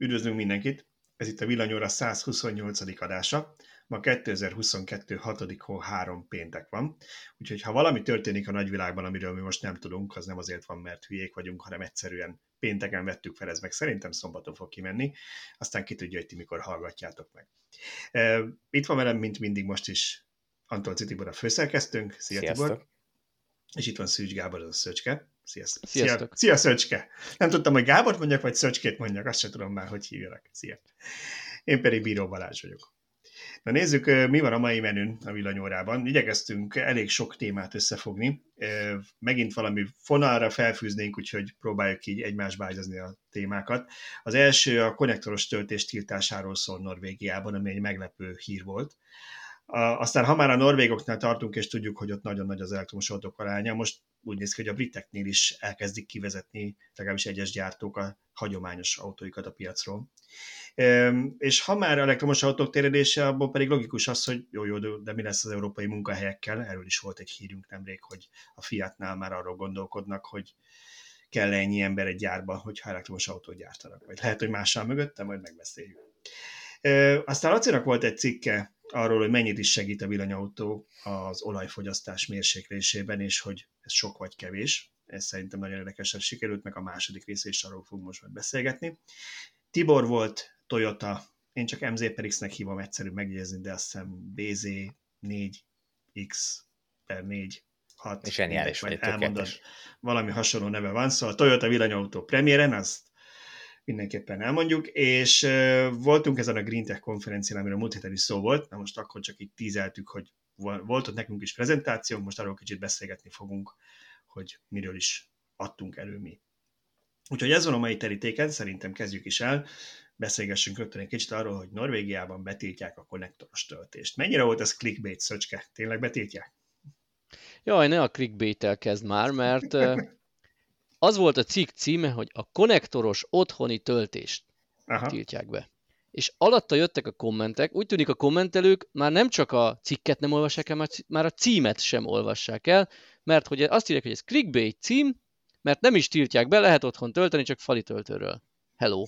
Üdvözlünk mindenkit! Ez itt a Villanyóra 128. adása. Ma 2022. 6. hó 3 péntek van. Úgyhogy ha valami történik a nagyvilágban, amiről mi most nem tudunk, az nem azért van, mert hülyék vagyunk, hanem egyszerűen pénteken vettük fel, ez meg szerintem szombaton fog kimenni, aztán ki tudja, hogy ti mikor hallgatjátok meg. Itt van velem, mint mindig most is Antol Citibor a főszerkesztőnk. Szia Sziasztok. Tibor! És itt van Szűcs Gábor, az a Szöcske. Sziasztok. Sziasztok. Szia, szia Szöcske. Nem tudtam, hogy Gábor mondjak, vagy Szöcskét mondjak, azt sem tudom már, hogy hívjalak. Szia. Én pedig Bíró Balázs vagyok. Na nézzük, mi van a mai menün a villanyórában. Igyekeztünk elég sok témát összefogni. Megint valami fonalra felfűznénk, úgyhogy próbáljuk így egymásba ágyazni a témákat. Az első a konnektoros töltés tiltásáról szól Norvégiában, ami egy meglepő hír volt. Aztán ha már a norvégoknál tartunk, és tudjuk, hogy ott nagyon nagy az elektromos autók aránya, most úgy néz ki, hogy a briteknél is elkezdik kivezetni, legalábbis egyes gyártók a hagyományos autóikat a piacról. És ha már elektromos autók téredése, abból pedig logikus az, hogy jó, jó, de mi lesz az európai munkahelyekkel? Erről is volt egy hírünk nemrég, hogy a Fiatnál már arról gondolkodnak, hogy kell ennyi ember egy gyárba, hogyha elektromos autót gyártanak. Vagy lehet, hogy mással mögötte, majd megbeszéljük. Aztán Lacinak volt egy cikke arról, hogy mennyit is segít a villanyautó az olajfogyasztás mérséklésében, és hogy ez sok vagy kevés. Ez szerintem nagyon érdekesen sikerült, meg a második része is arról fogunk most majd beszélgetni. Tibor volt Toyota, én csak MZ per X-nek hívom egyszerű megjegyezni, de azt hiszem BZ 4X per 4 6. Zseniális vagy, elmondod, valami hasonló neve van, szóval Toyota villanyautó premiéren, azt mindenképpen elmondjuk, és voltunk ezen a Green Tech konferencián, amiről múlt héten is szó volt, na most akkor csak itt tízeltük, hogy volt ott nekünk is prezentáció, most arról kicsit beszélgetni fogunk, hogy miről is adtunk elő mi. Úgyhogy ez van a mai terítéken, szerintem kezdjük is el, beszélgessünk rögtön egy kicsit arról, hogy Norvégiában betiltják a konnektoros töltést. Mennyire volt ez clickbait, Szöcske? Tényleg betiltják? Jaj, ne a clickbait-tel kezd már, mert az volt a cikk címe, hogy a konnektoros otthoni töltést Aha. tiltják be. És alatta jöttek a kommentek, úgy tűnik a kommentelők már nem csak a cikket nem olvassák el, már a címet sem olvassák el, mert hogy azt írják, hogy ez clickbait cím, mert nem is tiltják be, lehet otthon tölteni, csak fali töltőről. Hello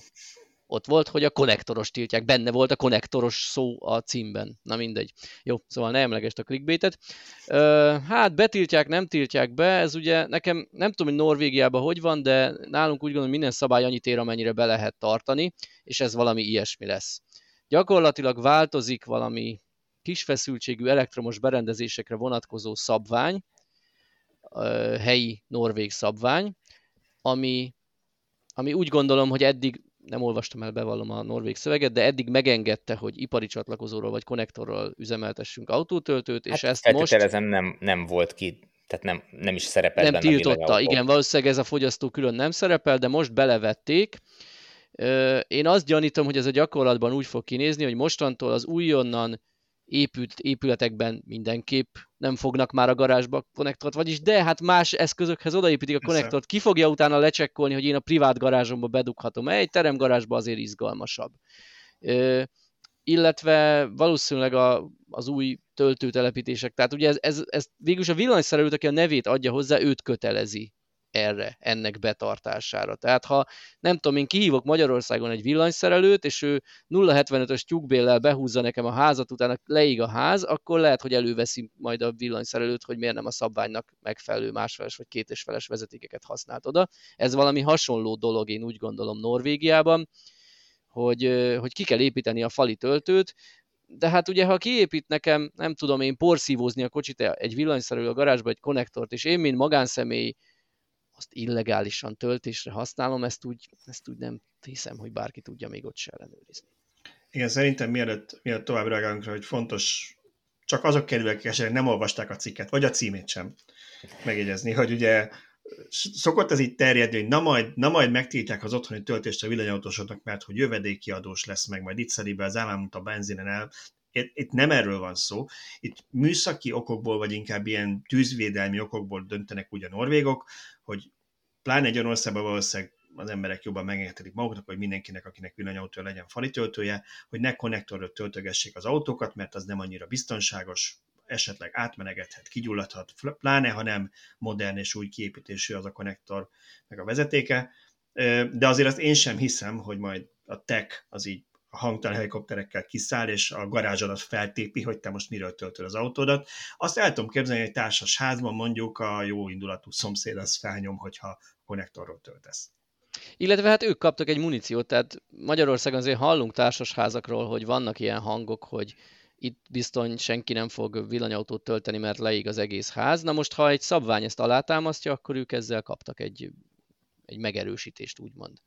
ott volt, hogy a konnektoros tiltják. Benne volt a konnektoros szó a címben. Na mindegy. Jó, szóval ne emlegest a clickbaitet. Hát betiltják, nem tiltják be, ez ugye nekem nem tudom, hogy Norvégiában hogy van, de nálunk úgy gondolom, minden szabály annyit ér, amennyire be lehet tartani, és ez valami ilyesmi lesz. Gyakorlatilag változik valami kis feszültségű elektromos berendezésekre vonatkozó szabvány, helyi norvég szabvány, ami, ami úgy gondolom, hogy eddig nem olvastam el, bevallom a norvég szöveget, de eddig megengedte, hogy ipari csatlakozóról vagy konnektorral üzemeltessünk autótöltőt, és hát ezt most... nem, nem volt ki, tehát nem, nem is szerepel Nem tiltotta, igen, valószínűleg ez a fogyasztó külön nem szerepel, de most belevették. Én azt gyanítom, hogy ez a gyakorlatban úgy fog kinézni, hogy mostantól az újonnan épült épületekben mindenképp nem fognak már a garázsba konnektort, vagyis de hát más eszközökhez odaépítik a konnektort, ki fogja utána lecsekkolni, hogy én a privát garázsomba bedughatom? Egy teremgarázsba azért izgalmasabb. Ö, illetve valószínűleg a, az új töltőtelepítések, tehát ugye ez, ez, ez végülis a villanyszerelőt, aki a nevét adja hozzá, őt kötelezi erre, ennek betartására. Tehát ha nem tudom, én kihívok Magyarországon egy villanyszerelőt, és ő 0,75-ös tyúkbéllel behúzza nekem a házat, utána leig a ház, akkor lehet, hogy előveszi majd a villanyszerelőt, hogy miért nem a szabványnak megfelelő másfeles vagy két és feles vezetékeket használt oda. Ez valami hasonló dolog, én úgy gondolom Norvégiában, hogy, hogy ki kell építeni a fali töltőt, de hát ugye, ha kiépít nekem, nem tudom én porszívózni a kocsit egy villanyszerelő a garázsba egy konnektort, és én, mint magánszemély azt illegálisan töltésre használom, ezt úgy, ezt úgy nem hiszem, hogy bárki tudja még ott se ellenőrizni. Igen, szerintem mielőtt, mielőtt tovább reagálunk hogy fontos, csak azok kerülnek, akik esetleg nem olvasták a cikket, vagy a címét sem megjegyezni, hogy ugye szokott ez így terjedni, hogy na majd, na majd megtiltják az otthoni töltést a villanyautósoknak, mert hogy jövedéki adós lesz meg, majd itt szedi be az állam, a benzinen el. Itt nem erről van szó. Itt műszaki okokból, vagy inkább ilyen tűzvédelmi okokból döntenek ugye a norvégok, hogy pláne egy olyan országban valószínűleg az emberek jobban megengedhetik maguknak, hogy mindenkinek, akinek villanyautó legyen fali töltője, hogy ne konnektorra töltögessék az autókat, mert az nem annyira biztonságos, esetleg átmenegethet, kigyulladhat, pláne ha nem modern és új kiépítésű az a konnektor meg a vezetéke. de azért azt én sem hiszem, hogy majd a tech az így a hangtalan helikopterekkel kiszáll, és a garázsodat feltépi, hogy te most miről töltöd az autódat. Azt el tudom képzelni, hogy társas házban mondjuk a jó indulatú szomszéd az felnyom, hogyha konnektorról töltesz. Illetve hát ők kaptak egy muníciót, tehát Magyarországon azért hallunk társasházakról, hogy vannak ilyen hangok, hogy itt bizony senki nem fog villanyautót tölteni, mert leég az egész ház. Na most, ha egy szabvány ezt alátámasztja, akkor ők ezzel kaptak egy, egy megerősítést, úgymond.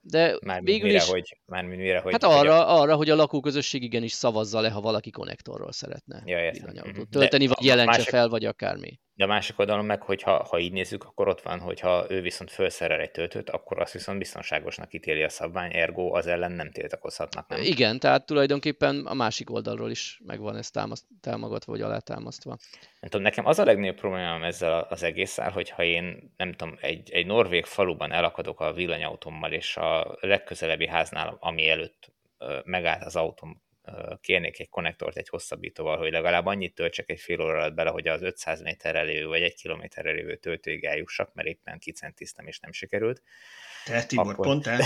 De mármint végül mire, is, hogy, mármint mire, hogy... Hát arra, a... arra, hogy a lakóközösség igenis szavazza le, ha valaki konnektorról szeretne ja, villanyautót mhm. tölteni, De vagy jelentse másik... fel, vagy akármi. De a másik oldalon meg, hogyha ha így nézzük, akkor ott van, hogyha ő viszont felszerel egy töltőt, akkor azt viszont biztonságosnak ítéli a szabvány, ergo az ellen nem tiltakozhatnak. Nem? Igen, tehát tulajdonképpen a másik oldalról is megvan ez támaszt, támogatva, vagy alátámasztva. Nem tudom, nekem az a legnagyobb problémám ezzel az egésszel, hogyha én, nem tudom, egy, egy norvég faluban elakadok a villanyautómmal, és a legközelebbi háznál, ami előtt megállt az autóm, kérnék egy konnektort egy hosszabbítóval, hogy legalább annyit töltsek egy fél óra alatt bele, hogy az 500 méterre lévő vagy egy kilométerre lévő töltőig eljussak, mert éppen kicentiztem és nem sikerült. Te, Tibor, akkor... pont el?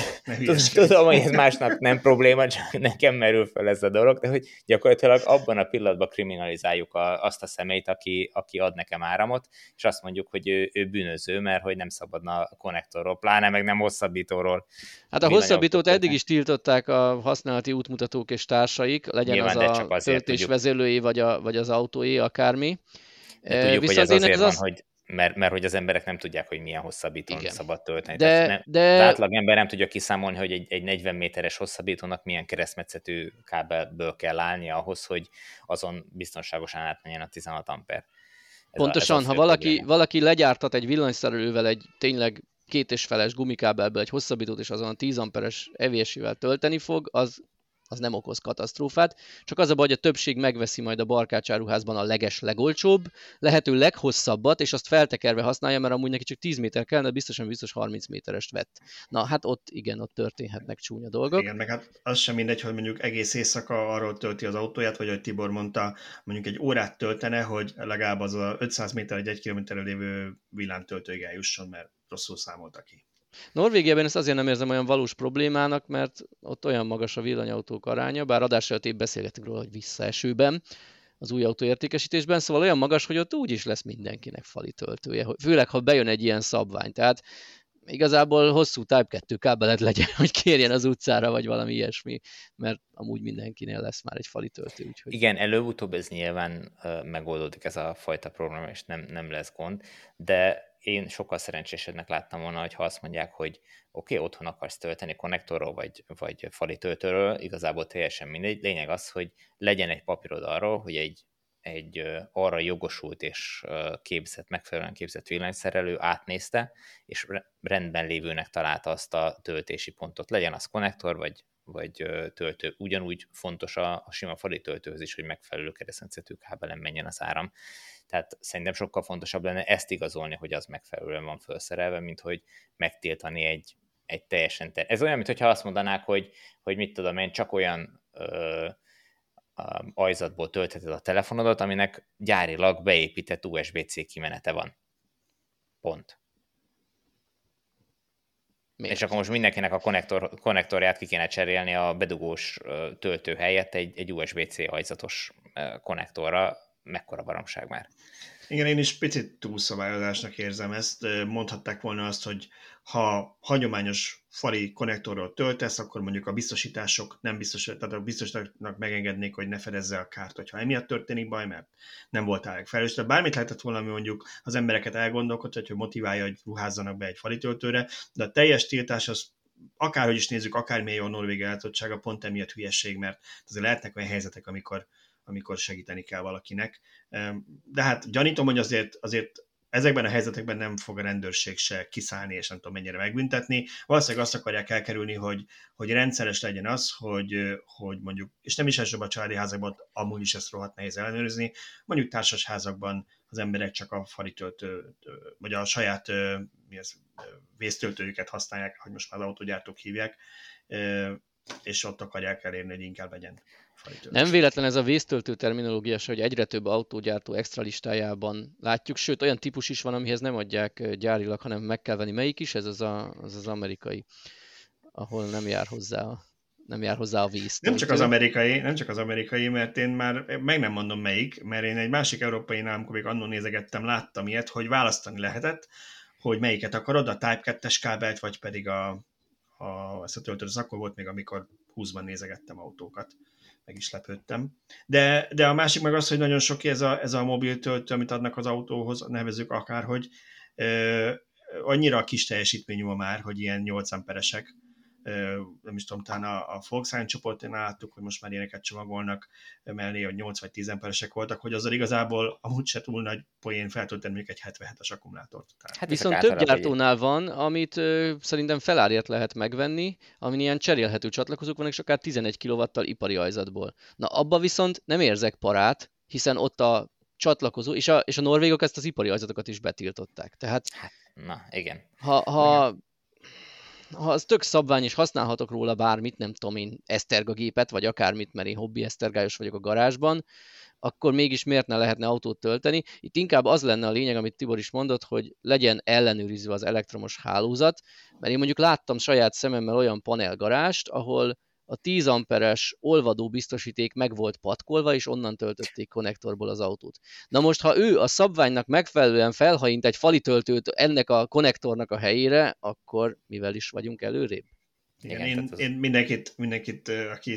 Tudom, hogy ez másnak nem probléma, csak nekem merül fel ez a dolog, de hogy gyakorlatilag abban a pillanatban kriminalizáljuk a, azt a személyt, aki, aki ad nekem áramot, és azt mondjuk, hogy ő, ő bűnöző, mert hogy nem szabadna a konnektorról, pláne meg nem hosszabbítóról. Hát a hosszabbítót eddig is tiltották a használati útmutatók és társaik, legyen Nyilván, az a töltés vezérlői, vagy, a, vagy az autói, akármi. De tudjuk, Viszont hogy ez azért van, az... hogy mert, mert hogy az emberek nem tudják, hogy milyen hosszabbítón Igen. szabad tölteni. De, nem, de... Az átlag ember nem tudja kiszámolni, hogy egy, egy 40 méteres hosszabbítónak milyen keresztmetszetű kábelből kell állni ahhoz, hogy azon biztonságosan átmenjen a 16 amper. Ez Pontosan, a, ez a ha valaki, valaki legyártat egy villanyszerelővel egy tényleg két és feles gumikábelből egy hosszabbítót, és azon a 10 amperes evésével tölteni fog, az az nem okoz katasztrófát, csak az a baj, hogy a többség megveszi majd a barkácsáruházban a leges legolcsóbb, lehető leghosszabbat, és azt feltekerve használja, mert amúgy neki csak 10 méter kell, de biztosan biztos 30 méterest vett. Na, hát ott igen, ott történhetnek csúnya dolgok. Igen, meg hát az sem mindegy, hogy mondjuk egész éjszaka arról tölti az autóját, vagy hogy Tibor mondta, mondjuk egy órát töltene, hogy legalább az a 500 méter egy 1 kilométerre lévő villámtöltőig eljusson, mert rosszul számolta ki. Norvégiában ezt azért nem érzem olyan valós problémának, mert ott olyan magas a villanyautók aránya, bár adás előtt épp beszélgetünk róla, hogy visszaesőben, az új autóértékesítésben, szóval olyan magas, hogy ott úgy is lesz mindenkinek fali töltője, főleg ha bejön egy ilyen szabvány. Tehát igazából hosszú Type 2 kábelet legyen, hogy kérjen az utcára, vagy valami ilyesmi, mert amúgy mindenkinél lesz már egy fali töltő. Úgyhogy... Igen, előbb-utóbb ez nyilván megoldódik ez a fajta probléma, és nem, nem lesz gond, de én sokkal szerencsésebbnek láttam volna, ha azt mondják, hogy oké, okay, otthon akarsz tölteni konnektorról, vagy, vagy fali töltőről, igazából teljesen mindegy. Lényeg az, hogy legyen egy papírod arról, hogy egy, egy arra jogosult és képzett, megfelelően képzett villanyszerelő átnézte, és rendben lévőnek találta azt a töltési pontot. Legyen az konnektor, vagy, vagy töltő. Ugyanúgy fontos a, a sima fali töltőhöz is, hogy megfelelő keresztmetszetű kábelen menjen az áram. Tehát szerintem sokkal fontosabb lenne ezt igazolni, hogy az megfelelően van felszerelve, mint hogy megtiltani egy, egy teljesen... Ter- Ez olyan, mintha azt mondanák, hogy, hogy mit tudom én, csak olyan ö, ajzatból töltheted a telefonodat, aminek gyárilag beépített USB-C kimenete van. Pont. Miért? És akkor most mindenkinek a konnektor, konnektorját ki kéne cserélni a bedugós töltő helyett egy, egy USB-C ajzatos konnektorra, mekkora baromság már. Igen, én is picit túlszabályozásnak érzem ezt. Mondhatták volna azt, hogy ha hagyományos fali konnektorról töltesz, akkor mondjuk a biztosítások nem biztos, tehát a biztosításnak megengednék, hogy ne fedezze a kárt, hogyha emiatt történik baj, mert nem voltál felelős. Tehát bármit lehetett volna, ami mondjuk az embereket elgondolkodhat, hogy motiválja, hogy ruházzanak be egy fali töltőre, de a teljes tiltás az akárhogy is nézzük, akármilyen jó a Norvég eltottsága, pont emiatt hülyeség, mert azért lehetnek olyan helyzetek, amikor amikor segíteni kell valakinek. De hát gyanítom, hogy azért, azért ezekben a helyzetekben nem fog a rendőrség se kiszállni, és nem tudom mennyire megbüntetni. Valószínűleg azt akarják elkerülni, hogy, hogy rendszeres legyen az, hogy, hogy mondjuk, és nem is elsőbb a családi házakban, amúgy is ezt rohadt nehéz ellenőrizni, mondjuk társas házakban az emberek csak a fali töltő, vagy a saját mi ez, vésztöltőjüket használják, hogy most már az autógyártók hívják, és ott akarják elérni, hogy inkább legyen nem véletlen ez a vésztöltő terminológia, hogy egyre több autógyártó extra listájában látjuk, sőt olyan típus is van, amihez nem adják gyárilag, hanem meg kell venni. Melyik is? Ez az a, az, az amerikai, ahol nem jár hozzá a nem jár hozzá a víz. Nem csak az amerikai, nem csak az amerikai, mert én már meg nem mondom melyik, mert én egy másik európai amikor még annól nézegettem, láttam ilyet, hogy választani lehetett, hogy melyiket akarod, a Type 2-es kábelt, vagy pedig a, a, ezt a töltőt, az akkor volt még, amikor 20-ban nézegettem autókat meg is lepődtem. De, de a másik meg az, hogy nagyon sok ez a, ez a mobil töltő, amit adnak az autóhoz, nevezük akárhogy, ö, annyira kis teljesítményű ma már, hogy ilyen 8 amperesek, nem is tudom, talán a, a Volkswagen csoportén láttuk, hogy most már ilyeneket csomagolnak mellé, hogy 8 vagy 10 amperesek voltak, hogy azzal igazából amúgy se túl nagy poén feltölteni mondjuk egy 77-es akkumulátort. Tehát. Hát Viszont több gyártónál van, amit ö, szerintem felárért lehet megvenni, amin ilyen cserélhető csatlakozók vannak, és akár 11 kw ipari ajzatból. Na abba viszont nem érzek parát, hiszen ott a csatlakozó, és a, és a norvégok ezt az ipari ajzatokat is betiltották. Tehát, hát, na, igen. Ha, ha igen ha az tök szabvány, és használhatok róla bármit, nem tudom én, Eszterga gépet, vagy akármit, mert én hobbi esztergályos vagyok a garázsban, akkor mégis miért ne lehetne autót tölteni. Itt inkább az lenne a lényeg, amit Tibor is mondott, hogy legyen ellenőrizve az elektromos hálózat, mert én mondjuk láttam saját szememmel olyan panelgarást, ahol a 10 amperes olvadó biztosíték meg volt patkolva, és onnan töltötték konnektorból az autót. Na most, ha ő a szabványnak megfelelően felhajint egy fali töltőt ennek a konnektornak a helyére, akkor mivel is vagyunk előrébb? Igen, Igen én, az... én mindenkit, mindenkit, aki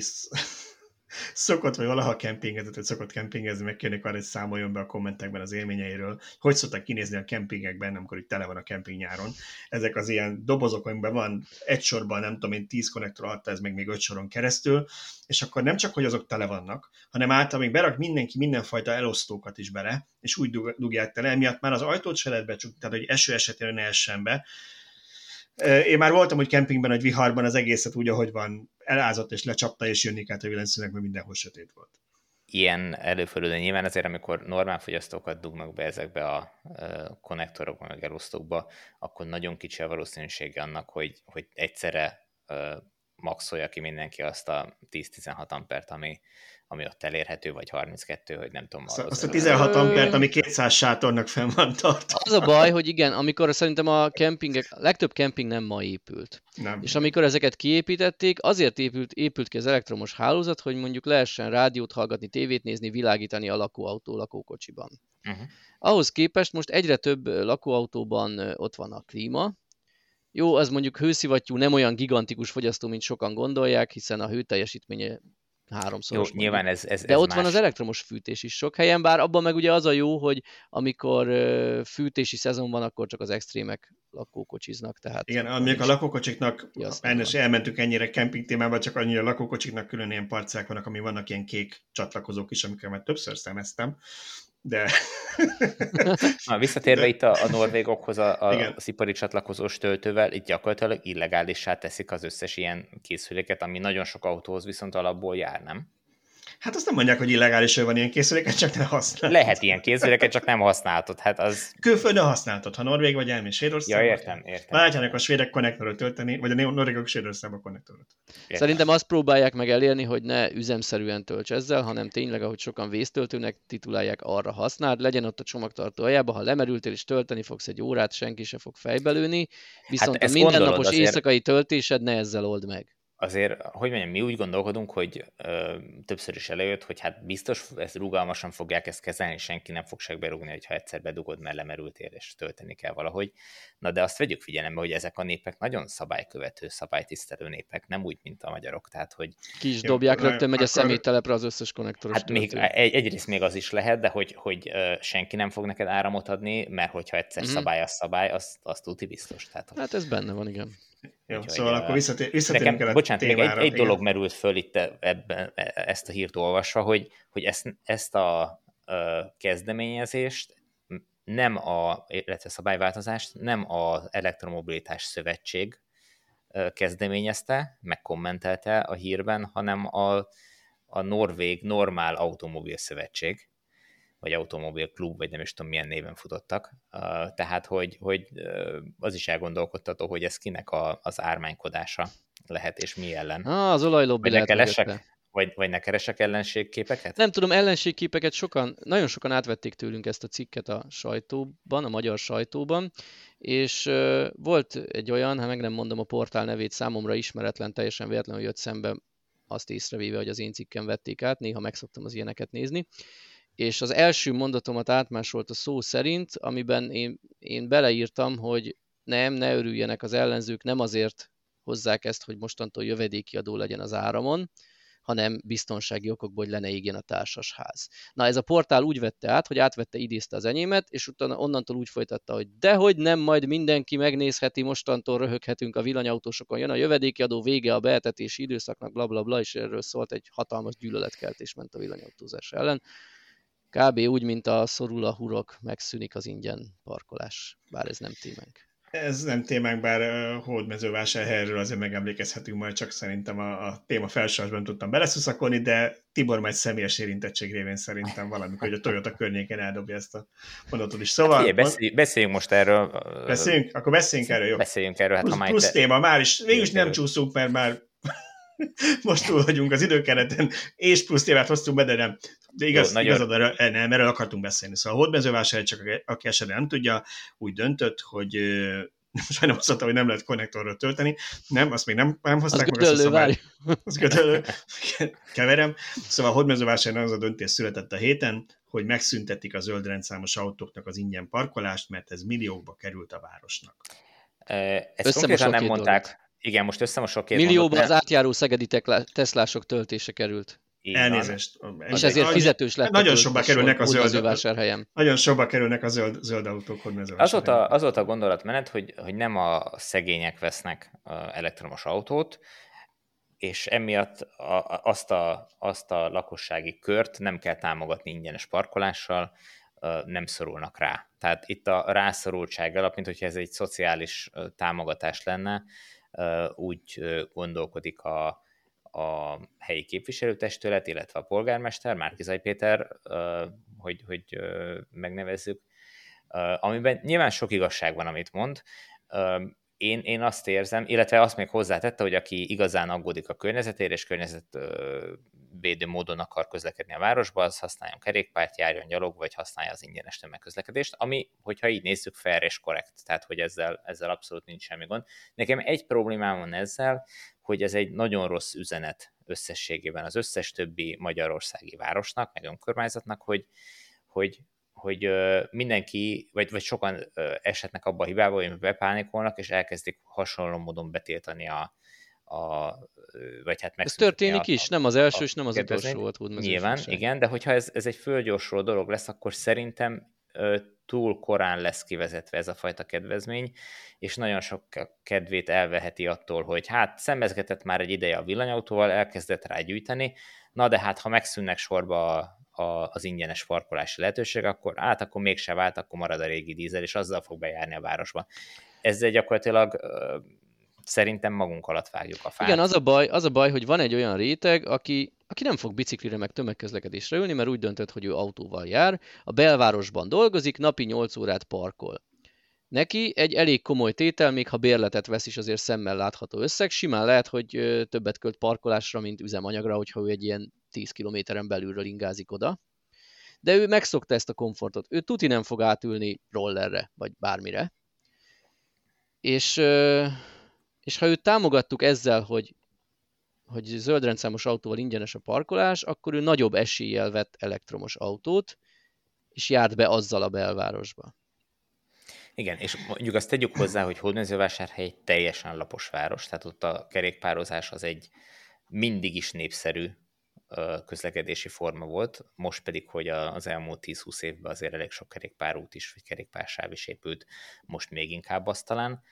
szokott, vagy valaha kempingezett, vagy szokott kempingezni, megkérnék arra, hogy számoljon be a kommentekben az élményeiről, hogy szoktak kinézni a kempingekben, amikor itt tele van a kemping nyáron. Ezek az ilyen dobozok, amiben van egy sorban, nem tudom én, tíz konnektor alatt, ez meg még öt soron keresztül, és akkor nem csak, hogy azok tele vannak, hanem által még berak mindenki mindenfajta elosztókat is bele, és úgy dugják tele, emiatt már az ajtót se lehet becsukni, tehát hogy eső esetén ne essen be, én már voltam, hogy kempingben, egy viharban az egészet úgy, ahogy van, elázott és lecsapta, és jönni kellett a villanyszínek, mert mindenhol sötét volt. Ilyen előfordul, de nyilván azért, amikor normál fogyasztókat dugnak be ezekbe a konnektorokba, meg elosztókba, akkor nagyon kicsi a valószínűsége annak, hogy, hogy egyszerre maxolja ki mindenki azt a 10-16 ampert, ami, ami ott elérhető, vagy 32, hogy nem tudom. Azt, azt a 16 ampert, ami 200 sátornak fenn van tartva. Az a baj, hogy igen, amikor szerintem a kempingek, a legtöbb kemping nem ma épült. Nem. És amikor ezeket kiépítették, azért épült, épült ki az elektromos hálózat, hogy mondjuk lehessen rádiót hallgatni, tévét nézni, világítani a lakóautó lakókocsiban. Uh-huh. Ahhoz képest most egyre több lakóautóban ott van a klíma, jó, az mondjuk hőszivattyú nem olyan gigantikus fogyasztó, mint sokan gondolják, hiszen a hőteljesítménye háromszoros. Jó, nyilván ez, ez De ez ott más. van az elektromos fűtés is sok helyen, bár abban meg ugye az a jó, hogy amikor fűtési szezon van, akkor csak az extrémek lakókocsiznak. Tehát Igen, amik a lakókocsiknak, ennek elmentünk ennyire kemping témában, csak annyira a lakókocsiknak külön ilyen parcák vannak, ami vannak ilyen kék csatlakozók is, amiket már többször szemeztem, de... Na, visszatérve de... itt a, a norvégokhoz a, a, az ipari csatlakozós töltővel, itt gyakorlatilag illegálissá teszik az összes ilyen készüléket, ami nagyon sok autóhoz viszont alapból jár, nem? Hát azt nem mondják, hogy illegális, hogy van ilyen készüléket, csak nem használhatod. Lehet ilyen készüléket, csak nem használhatod. Hát az... Külföldön használhatod, ha Norvég vagy elmész Svédország. Ja, értem, értem. Látjának a svédek konnektorot tölteni, vagy a norvégok Svédországba konnektorot. Szerintem azt próbálják meg elérni, hogy ne üzemszerűen tölts ezzel, hanem tényleg, ahogy sokan vésztöltőnek titulálják, arra használd. Legyen ott a csomagtartó aljába, ha lemerültél és tölteni fogsz egy órát, senki se fog fejbelőni. Viszont hát a mindennapos éjszakai töltésed ne ezzel old meg azért, hogy mondjam, mi úgy gondolkodunk, hogy ö, többször is előjött, hogy hát biztos ezt rugalmasan fogják ezt kezelni, senki nem fog se berúgni, hogyha egyszer bedugod, mert lemerültél, és tölteni kell valahogy. Na de azt vegyük figyelembe, hogy ezek a népek nagyon szabálykövető, szabálytisztelő népek, nem úgy, mint a magyarok. Tehát, hogy... Ki is dobják, Jó, rögtön megy a személytelepre az összes konnektoros Hát még, egy, egyrészt még az is lehet, de hogy, hogy senki nem fog neked áramot adni, mert hogyha egyszer mm-hmm. szabály a szabály, azt, azt tuti biztos. Tehát, hát ez benne van, igen. Jó, Úgyhogy, szóval akkor visszatér, visszatérünk nekem, el a bocsánat, témára. Még egy, egy dolog merült föl itt ebben, e, ezt a hírt olvasva, hogy, hogy ezt, ezt a, a kezdeményezést nem a, illetve szabályváltozást nem az Elektromobilitás Szövetség kezdeményezte, megkommentelte a hírben, hanem a, a Norvég Normál Automobil Szövetség, vagy automobil klub, vagy nem is tudom milyen néven futottak. Tehát, hogy, hogy az is elgondolkodtató, hogy ez kinek a, az ármánykodása lehet, és mi ellen. Ah, az olajlobbi lehet keresek, vagy, vagy ne keresek ellenségképeket? Nem tudom, ellenségképeket sokan, nagyon sokan átvették tőlünk ezt a cikket a sajtóban, a magyar sajtóban, és uh, volt egy olyan, ha meg nem mondom a portál nevét, számomra ismeretlen, teljesen véletlenül jött szembe azt észrevéve, hogy az én cikkem vették át, néha megszoktam az ilyeneket nézni, és az első mondatomat átmásolt a szó szerint, amiben én, én beleírtam, hogy nem, ne örüljenek az ellenzők, nem azért hozzák ezt, hogy mostantól jövedéki adó legyen az áramon, hanem biztonsági okokból, hogy lenne égjen a társasház. Na ez a portál úgy vette át, hogy átvette, idézte az enyémet, és utána onnantól úgy folytatta, hogy dehogy nem, majd mindenki megnézheti, mostantól röhöghetünk a villanyautósokon, jön a jövedéki adó, vége a beetetési időszaknak, bla bla bla, és erről szólt egy hatalmas gyűlöletkeltés ment a villanyautózás ellen. Kb. úgy, mint a szorul a hurok, megszűnik az ingyen parkolás, bár ez nem témánk. Ez nem témánk, bár uh, hódmezővásárhelyről azért megemlékezhetünk majd, csak szerintem a, a téma felsorásban tudtam beleszuszakolni, de Tibor majd személyes érintettség révén szerintem valamikor, hogy a Toyota környéken eldobja ezt a mondatot is. Szóval... Hát, beszélj, beszéljünk most erről. Beszéljünk? Akkor beszéljünk erről, jó? Beszéljünk erről. Hát, plusz, ha plusz te... téma, már is, végül nem csúszunk, mert már most túl vagyunk az időkereten, és plusz témát hoztunk be, de nem. De igaz, Jó, nagyon... igazad, erről, nem, erről akartunk beszélni. Szóval a hódmezővásárhely csak aki esetleg nem tudja, úgy döntött, hogy sajnálom azt mondta, hogy nem lehet konnektorra tölteni. Nem, azt még nem, nem hozták az meg. Gödöllő, várj. Az gödöllő, keverem. Szóval a hódmezővásárhelyen az a döntés született a héten, hogy megszüntetik a zöld rendszámos autóknak az ingyen parkolást, mert ez milliókba került a városnak. Ezt konkrétan nem mondták. Dolgot. Igen, most összemosok két Millióban az átjáró szegedi teszlások töltése került. Így Elnézést. És ezért fizetős lett nagyon sokba kerülnek a zöld Nagyon sokba kerülnek a zöld, zöld autók azóta, azóta a gondolatmenet, hogy, hogy nem a szegények vesznek elektromos autót, és emiatt a, azt, a, azt a lakossági kört nem kell támogatni ingyenes parkolással, nem szorulnak rá. Tehát itt a rászorultság alap, mint hogyha ez egy szociális támogatás lenne, úgy gondolkodik a, a helyi képviselőtestület, illetve a polgármester, Márkizaj Péter, hogy, hogy megnevezzük, amiben nyilván sok igazság van, amit mond. Én, én azt érzem, illetve azt még hozzátette, hogy aki igazán aggódik a környezetért, és környezetvédő módon akar közlekedni a városba, az használjon kerékpárt, járjon gyalog, vagy használja az ingyenes tömegközlekedést, ami, hogyha így nézzük, fair és korrekt, tehát hogy ezzel, ezzel abszolút nincs semmi gond. Nekem egy problémám van ezzel, hogy ez egy nagyon rossz üzenet összességében az összes többi magyarországi városnak, meg önkormányzatnak, hogy, hogy, hogy mindenki, vagy, vagy sokan esetnek abba a hibába, hogy bepánikolnak, és elkezdik hasonló módon betiltani a, a vagy hát Ez történik a, is, nem az első, és nem az utolsó volt. Nyilván, igen, de hogyha ez, ez egy fölgyorsuló dolog lesz, akkor szerintem túl korán lesz kivezetve ez a fajta kedvezmény, és nagyon sok kedvét elveheti attól, hogy hát szembezgetett már egy ideje a villanyautóval, elkezdett rá gyűjteni, na de hát ha megszűnnek sorba a, a, az ingyenes parkolási lehetőség, akkor át, akkor mégse vált, akkor marad a régi dízel, és azzal fog bejárni a városba. Ezzel gyakorlatilag szerintem magunk alatt vágjuk a fát. Igen, az a baj, az a baj hogy van egy olyan réteg, aki, aki nem fog biciklire meg tömegközlekedésre ülni, mert úgy döntött, hogy ő autóval jár, a belvárosban dolgozik, napi 8 órát parkol. Neki egy elég komoly tétel, még ha bérletet vesz is azért szemmel látható összeg, simán lehet, hogy többet költ parkolásra, mint üzemanyagra, hogyha ő egy ilyen 10 kilométeren belülről ingázik oda. De ő megszokta ezt a komfortot. Ő tuti nem fog átülni rollerre, vagy bármire. És és ha őt támogattuk ezzel, hogy, hogy zöldrendszámos autóval ingyenes a parkolás, akkor ő nagyobb eséllyel vett elektromos autót, és járt be azzal a belvárosba. Igen, és mondjuk azt tegyük hozzá, hogy Hódmezővásárhely egy teljesen lapos város, tehát ott a kerékpározás az egy mindig is népszerű közlekedési forma volt, most pedig, hogy az elmúlt 10-20 évben azért elég sok kerékpárút is, vagy kerékpársáv is épült, most még inkább azt talán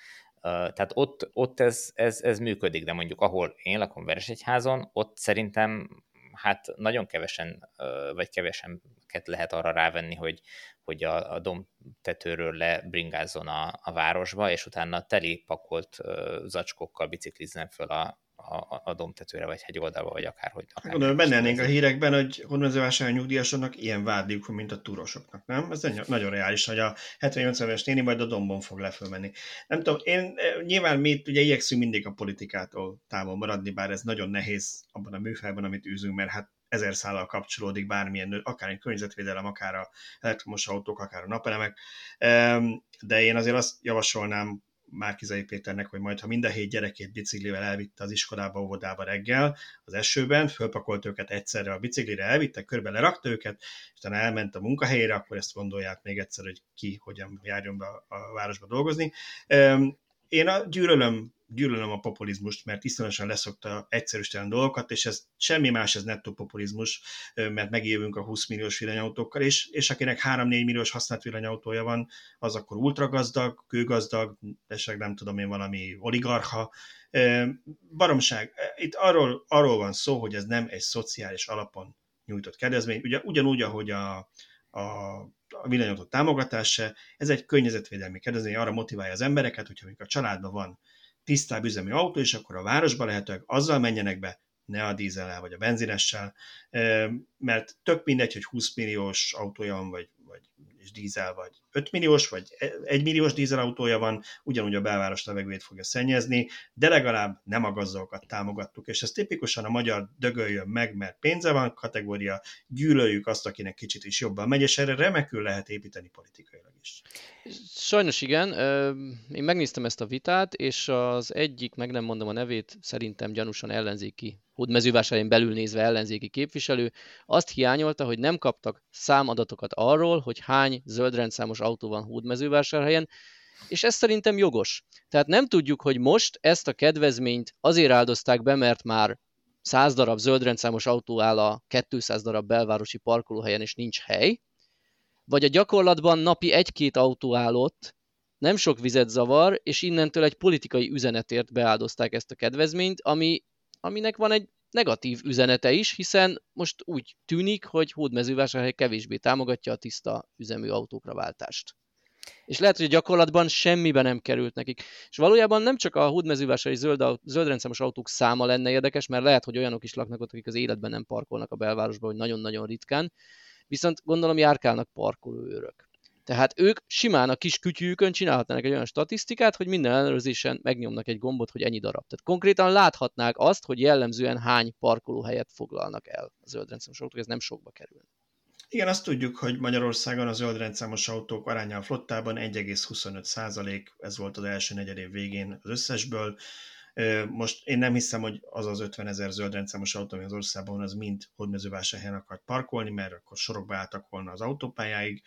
tehát ott, ott ez, ez, ez működik, de mondjuk ahol én lakom Veresegyházon, ott szerintem hát nagyon kevesen, vagy kevesen lehet arra rávenni, hogy, hogy a, a domtetőről lebringázzon a, a városba, és utána teli pakolt zacskókkal biciklizzen föl a, a, a domtetőre, vagy hegyoldalba, vagy akárhogy. Akár Gondolom, benne lennénk a hírekben, hogy hódmezővásárhelyi nyugdíjasoknak ilyen vádliuk van, mint a túrosoknak, nem? Ez nagyon reális, hogy a 78 éves néni majd a dombon fog lefölmenni. Nem tudom, én eh, nyilván mi ugye igyekszünk mindig a politikától távol maradni, bár ez nagyon nehéz abban a műfajban, amit űzünk, mert hát ezer szállal kapcsolódik bármilyen, akár egy környezetvédelem, akár a elektromos autók, akár a napelemek, de én azért azt javasolnám Márkizai Péternek, hogy majd, ha minden hét gyerekét biciklivel elvitte az iskolába, óvodába reggel, az esőben, fölpakolt őket egyszerre a biciklire, elvitte, körbe lerakta őket, és utána elment a munkahelyére, akkor ezt gondolják még egyszer, hogy ki hogyan járjon be a városba dolgozni. Én a gyűlölöm gyűlölöm a populizmust, mert iszonyatosan leszokta egyszerűsíteni dolgokat, és ez semmi más, ez nettó populizmus, mert megélünk a 20 milliós villanyautókkal, és, és akinek 3-4 milliós használt villanyautója van, az akkor ultragazdag, kőgazdag, esetleg nem tudom én valami oligarcha. Baromság. Itt arról, arról van szó, hogy ez nem egy szociális alapon nyújtott kedvezmény. Ugye ugyanúgy, ahogy a, a a villanyautó támogatása, ez egy környezetvédelmi kedvezmény, arra motiválja az embereket, hogyha a családban van tisztább üzemű autó, és akkor a városba lehetőleg azzal menjenek be, ne a dízellel vagy a benzinessel, mert tök mindegy, hogy 20 milliós autója van, vagy, vagy és dízel, vagy 5 milliós, vagy 1 milliós dízelautója van, ugyanúgy a belváros levegőjét fogja szennyezni, de legalább nem a gazdókat támogattuk, és ez tipikusan a magyar dögöljön meg, mert pénze van kategória, gyűlöljük azt, akinek kicsit is jobban megy, és erre remekül lehet építeni politikailag is. Sajnos igen, én megnéztem ezt a vitát, és az egyik, meg nem mondom a nevét, szerintem gyanúsan ellenzéki hódmezővásárhelyen belül nézve ellenzéki képviselő, azt hiányolta, hogy nem kaptak számadatokat arról, hogy hány zöldrendszámos autó van hódmezővásárhelyen, és ez szerintem jogos. Tehát nem tudjuk, hogy most ezt a kedvezményt azért áldozták be, mert már 100 darab zöldrendszámos autó áll a 200 darab belvárosi parkolóhelyen, és nincs hely, vagy a gyakorlatban napi egy-két autó állott, nem sok vizet zavar, és innentől egy politikai üzenetért beáldozták ezt a kedvezményt, ami aminek van egy negatív üzenete is, hiszen most úgy tűnik, hogy Hódmezővásárhely kevésbé támogatja a tiszta üzemű autókra váltást. És lehet, hogy a gyakorlatban semmibe nem került nekik. És valójában nem csak a hódmezővásárhelyi zöld, zöldrendszámos autók száma lenne érdekes, mert lehet, hogy olyanok is laknak ott, akik az életben nem parkolnak a belvárosban, hogy nagyon-nagyon ritkán, viszont gondolom járkálnak parkolóőrök. Tehát ők simán a kis kütyűkön csinálhatnának egy olyan statisztikát, hogy minden ellenőrzésen megnyomnak egy gombot, hogy ennyi darab. Tehát konkrétan láthatnák azt, hogy jellemzően hány parkolóhelyet foglalnak el a zöldrendszámos autók, ez nem sokba kerül. Igen, azt tudjuk, hogy Magyarországon a zöldrendszámos autók aránya a flottában 1,25 százalék, ez volt az első negyedév végén az összesből. Most én nem hiszem, hogy az az 50 ezer zöldrendszámos autó, ami az országban az mind hódmezővásárhelyen akart parkolni, mert akkor sorokba álltak volna az autópályáig.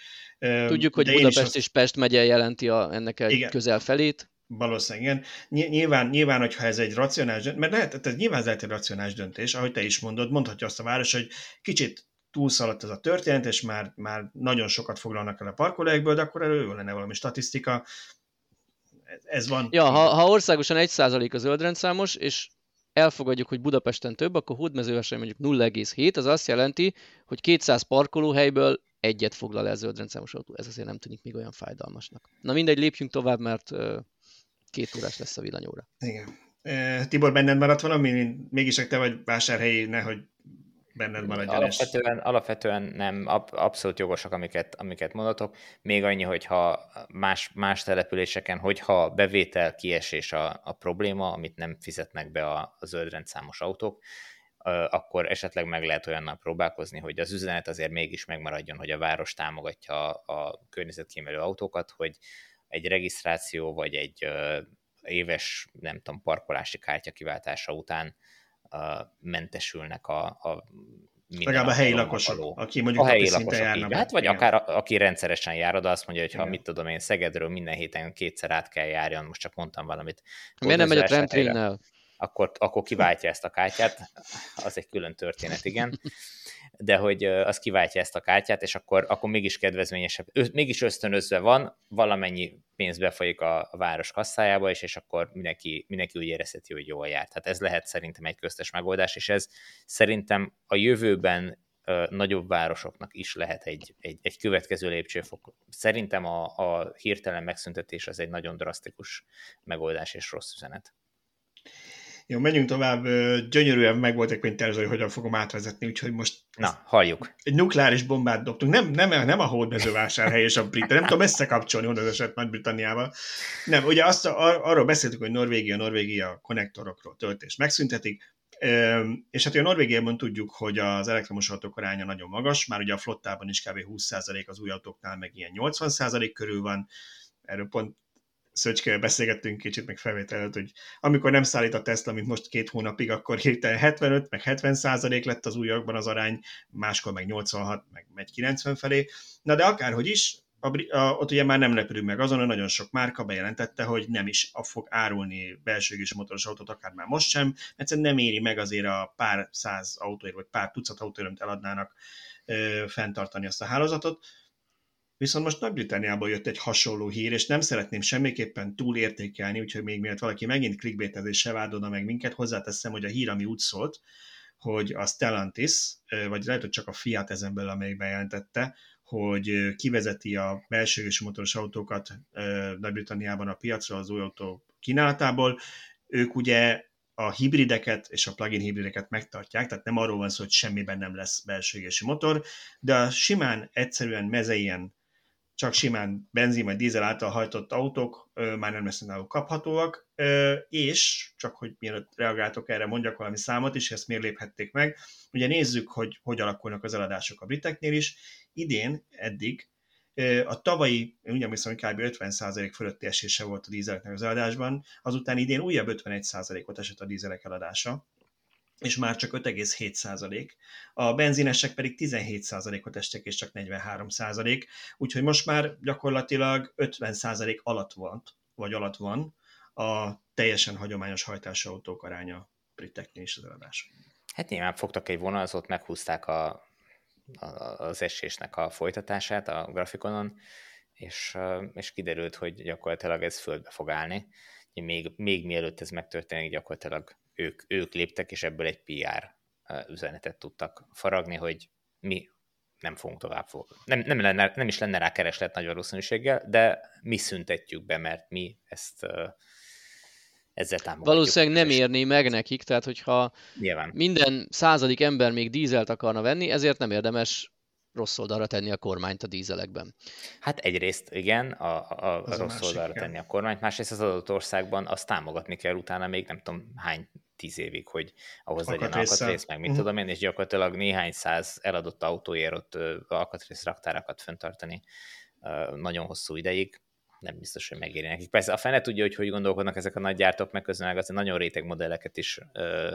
Tudjuk, hogy Budapest azt... és Pest megye jelenti a, ennek egy igen. közel felét. Valószínűleg igen. Nyilván, nyilván, hogyha ez egy racionális döntés, mert lehet, ez nyilván ez lehet egy racionális döntés, ahogy te is mondod, mondhatja azt a város, hogy kicsit túlszaladt ez a történet, és már, már nagyon sokat foglalnak el a parkolóekből, de akkor elő lenne valami statisztika, ez van. Ja, ha, ha országosan 1% a zöldrendszámos, és elfogadjuk, hogy Budapesten több, akkor Hódmezővásárhelyen mondjuk 0,7, az azt jelenti, hogy 200 parkolóhelyből egyet foglal el zöldrendszámos autó. Ez azért nem tűnik még olyan fájdalmasnak. Na mindegy, lépjünk tovább, mert két órás lesz a villanyóra. Igen. Tibor, benned maradt valami? Mégis te vagy vásárhelyi, nehogy benned maradjon. Alapvetően, alapvetően nem, abszolút jogosak, amiket, amiket mondatok. Még annyi, hogyha más, más településeken, hogyha bevétel kiesés a, a probléma, amit nem fizetnek be a, a zöldrendszámos autók, akkor esetleg meg lehet olyannal próbálkozni, hogy az üzenet azért mégis megmaradjon, hogy a város támogatja a környezetkímélő autókat, hogy egy regisztráció vagy egy éves, nem tudom, parkolási kártya kiváltása után mentesülnek a, a Legalább a helyi lakosok, való. aki mondjuk a helyi lakosok járnak. Hát, vagy igen. akár a, aki rendszeresen jár oda, azt mondja, hogy ha mit tudom én, Szegedről minden héten kétszer át kell járjon, most csak mondtam valamit. Miért nem megy a tramtrénnel? Akkor, akkor kiváltja ezt a kártyát, az egy külön történet, igen de hogy az kiváltja ezt a kártyát, és akkor, akkor mégis kedvezményesebb, mégis ösztönözve van, valamennyi pénz befolyik a, a város kasszájába, és, és akkor mindenki, mindenki úgy érezheti, hogy jól járt. Tehát ez lehet szerintem egy köztes megoldás, és ez szerintem a jövőben nagyobb városoknak is lehet egy, egy, egy következő lépcsőfok. Szerintem a, a hirtelen megszüntetés az egy nagyon drasztikus megoldás és rossz üzenet. Jó, menjünk tovább. Gyönyörűen meg volt egy terve, hogy hogyan fogom átvezetni, úgyhogy most... Na, halljuk. Egy nukleáris bombát dobtunk. Nem, nem, nem a hódmezővásárhely és a brit, nem tudom összekapcsolni oda eset Nagy-Britanniával. Nem, ugye azt, ar- arról beszéltük, hogy Norvégia, Norvégia konnektorokról töltés megszüntetik, és hát a Norvégiában tudjuk, hogy az elektromos autók aránya nagyon magas, már ugye a flottában is kb. 20% az új autóknál, meg ilyen 80% körül van, erről pont Szöcske beszélgettünk kicsit, meg felvételt, hogy amikor nem szállít a Tesla, mint most két hónapig, akkor hirtelen 75, meg 70 százalék lett az újakban az arány, máskor meg 86, meg megy 90 felé. Na de akárhogy is, a, a, ott ugye már nem lepődünk meg azon, hogy nagyon sok márka bejelentette, hogy nem is fog árulni belső és motoros autót, akár már most sem, egyszerűen nem éri meg azért a pár száz autóért, vagy pár tucat autóért, amit eladnának, ö, fenntartani azt a hálózatot. Viszont most Nagy-Britanniából jött egy hasonló hír, és nem szeretném semmiképpen túlértékelni, úgyhogy még miatt valaki megint clickbaitezéssel vádolna meg minket, hozzáteszem, hogy a hír, ami úgy szólt, hogy a Stellantis, vagy lehet, hogy csak a Fiat ezen belül, amelyik bejelentette, hogy kivezeti a belső és motoros autókat Nagy-Britanniában a piacra az új autó kínálatából. Ők ugye a hibrideket és a plug-in hibrideket megtartják, tehát nem arról van szó, hogy semmiben nem lesz belső motor, de a simán egyszerűen mezeien csak simán benzin vagy dízel által hajtott autók ö, már nem lesznek náluk kaphatóak, ö, és csak hogy mielőtt reagáltok erre, mondjak valami számot is, ezt miért léphették meg. Ugye nézzük, hogy hogy alakulnak az eladások a briteknél is. Idén, eddig a tavalyi, úgy emlékszem, hogy kb. 50% fölötti esése volt a dízeleknek az eladásban, azután idén újabb 51%-ot esett a dízelek eladása és már csak 5,7 százalék. A benzinesek pedig 17 százalékot estek, és csak 43 százalék, úgyhogy most már gyakorlatilag 50 százalék alatt van, vagy alatt van a teljesen hagyományos hajtású autók aránya briteknél is az eladás. Hát nyilván fogtak egy vonalzót, meghúzták a, a, az esésnek a folytatását a grafikonon, és, és kiderült, hogy gyakorlatilag ez földbe fog állni. Még, még mielőtt ez megtörténik, gyakorlatilag ők, ők léptek, és ebből egy PR üzenetet tudtak faragni, hogy mi nem fogunk tovább fog. Nem, nem, lenne, nem is lenne rá kereslet nagy valószínűséggel, de mi szüntetjük be, mert mi ezt ezzel támogatjuk. Valószínűleg nem érné meg nekik, tehát hogyha Nyilván. minden századik ember még dízelt akarna venni, ezért nem érdemes rossz oldalra tenni a kormányt a dízelekben. Hát egyrészt igen, a, a, a rossz másik, oldalra igen. tenni a kormányt, másrészt az adott országban azt támogatni kell utána még nem tudom hány tíz évig, hogy ahhoz legyen alkatrész, meg mit uh-huh. tudom én, és gyakorlatilag néhány száz eladott autóért ott alkatrész raktárakat fenntartani nagyon hosszú ideig, nem biztos, hogy megéri nekik. Persze a fene tudja, hogy hogy gondolkodnak ezek a nagy gyártók, meg közben meg azért nagyon réteg modelleket is ö,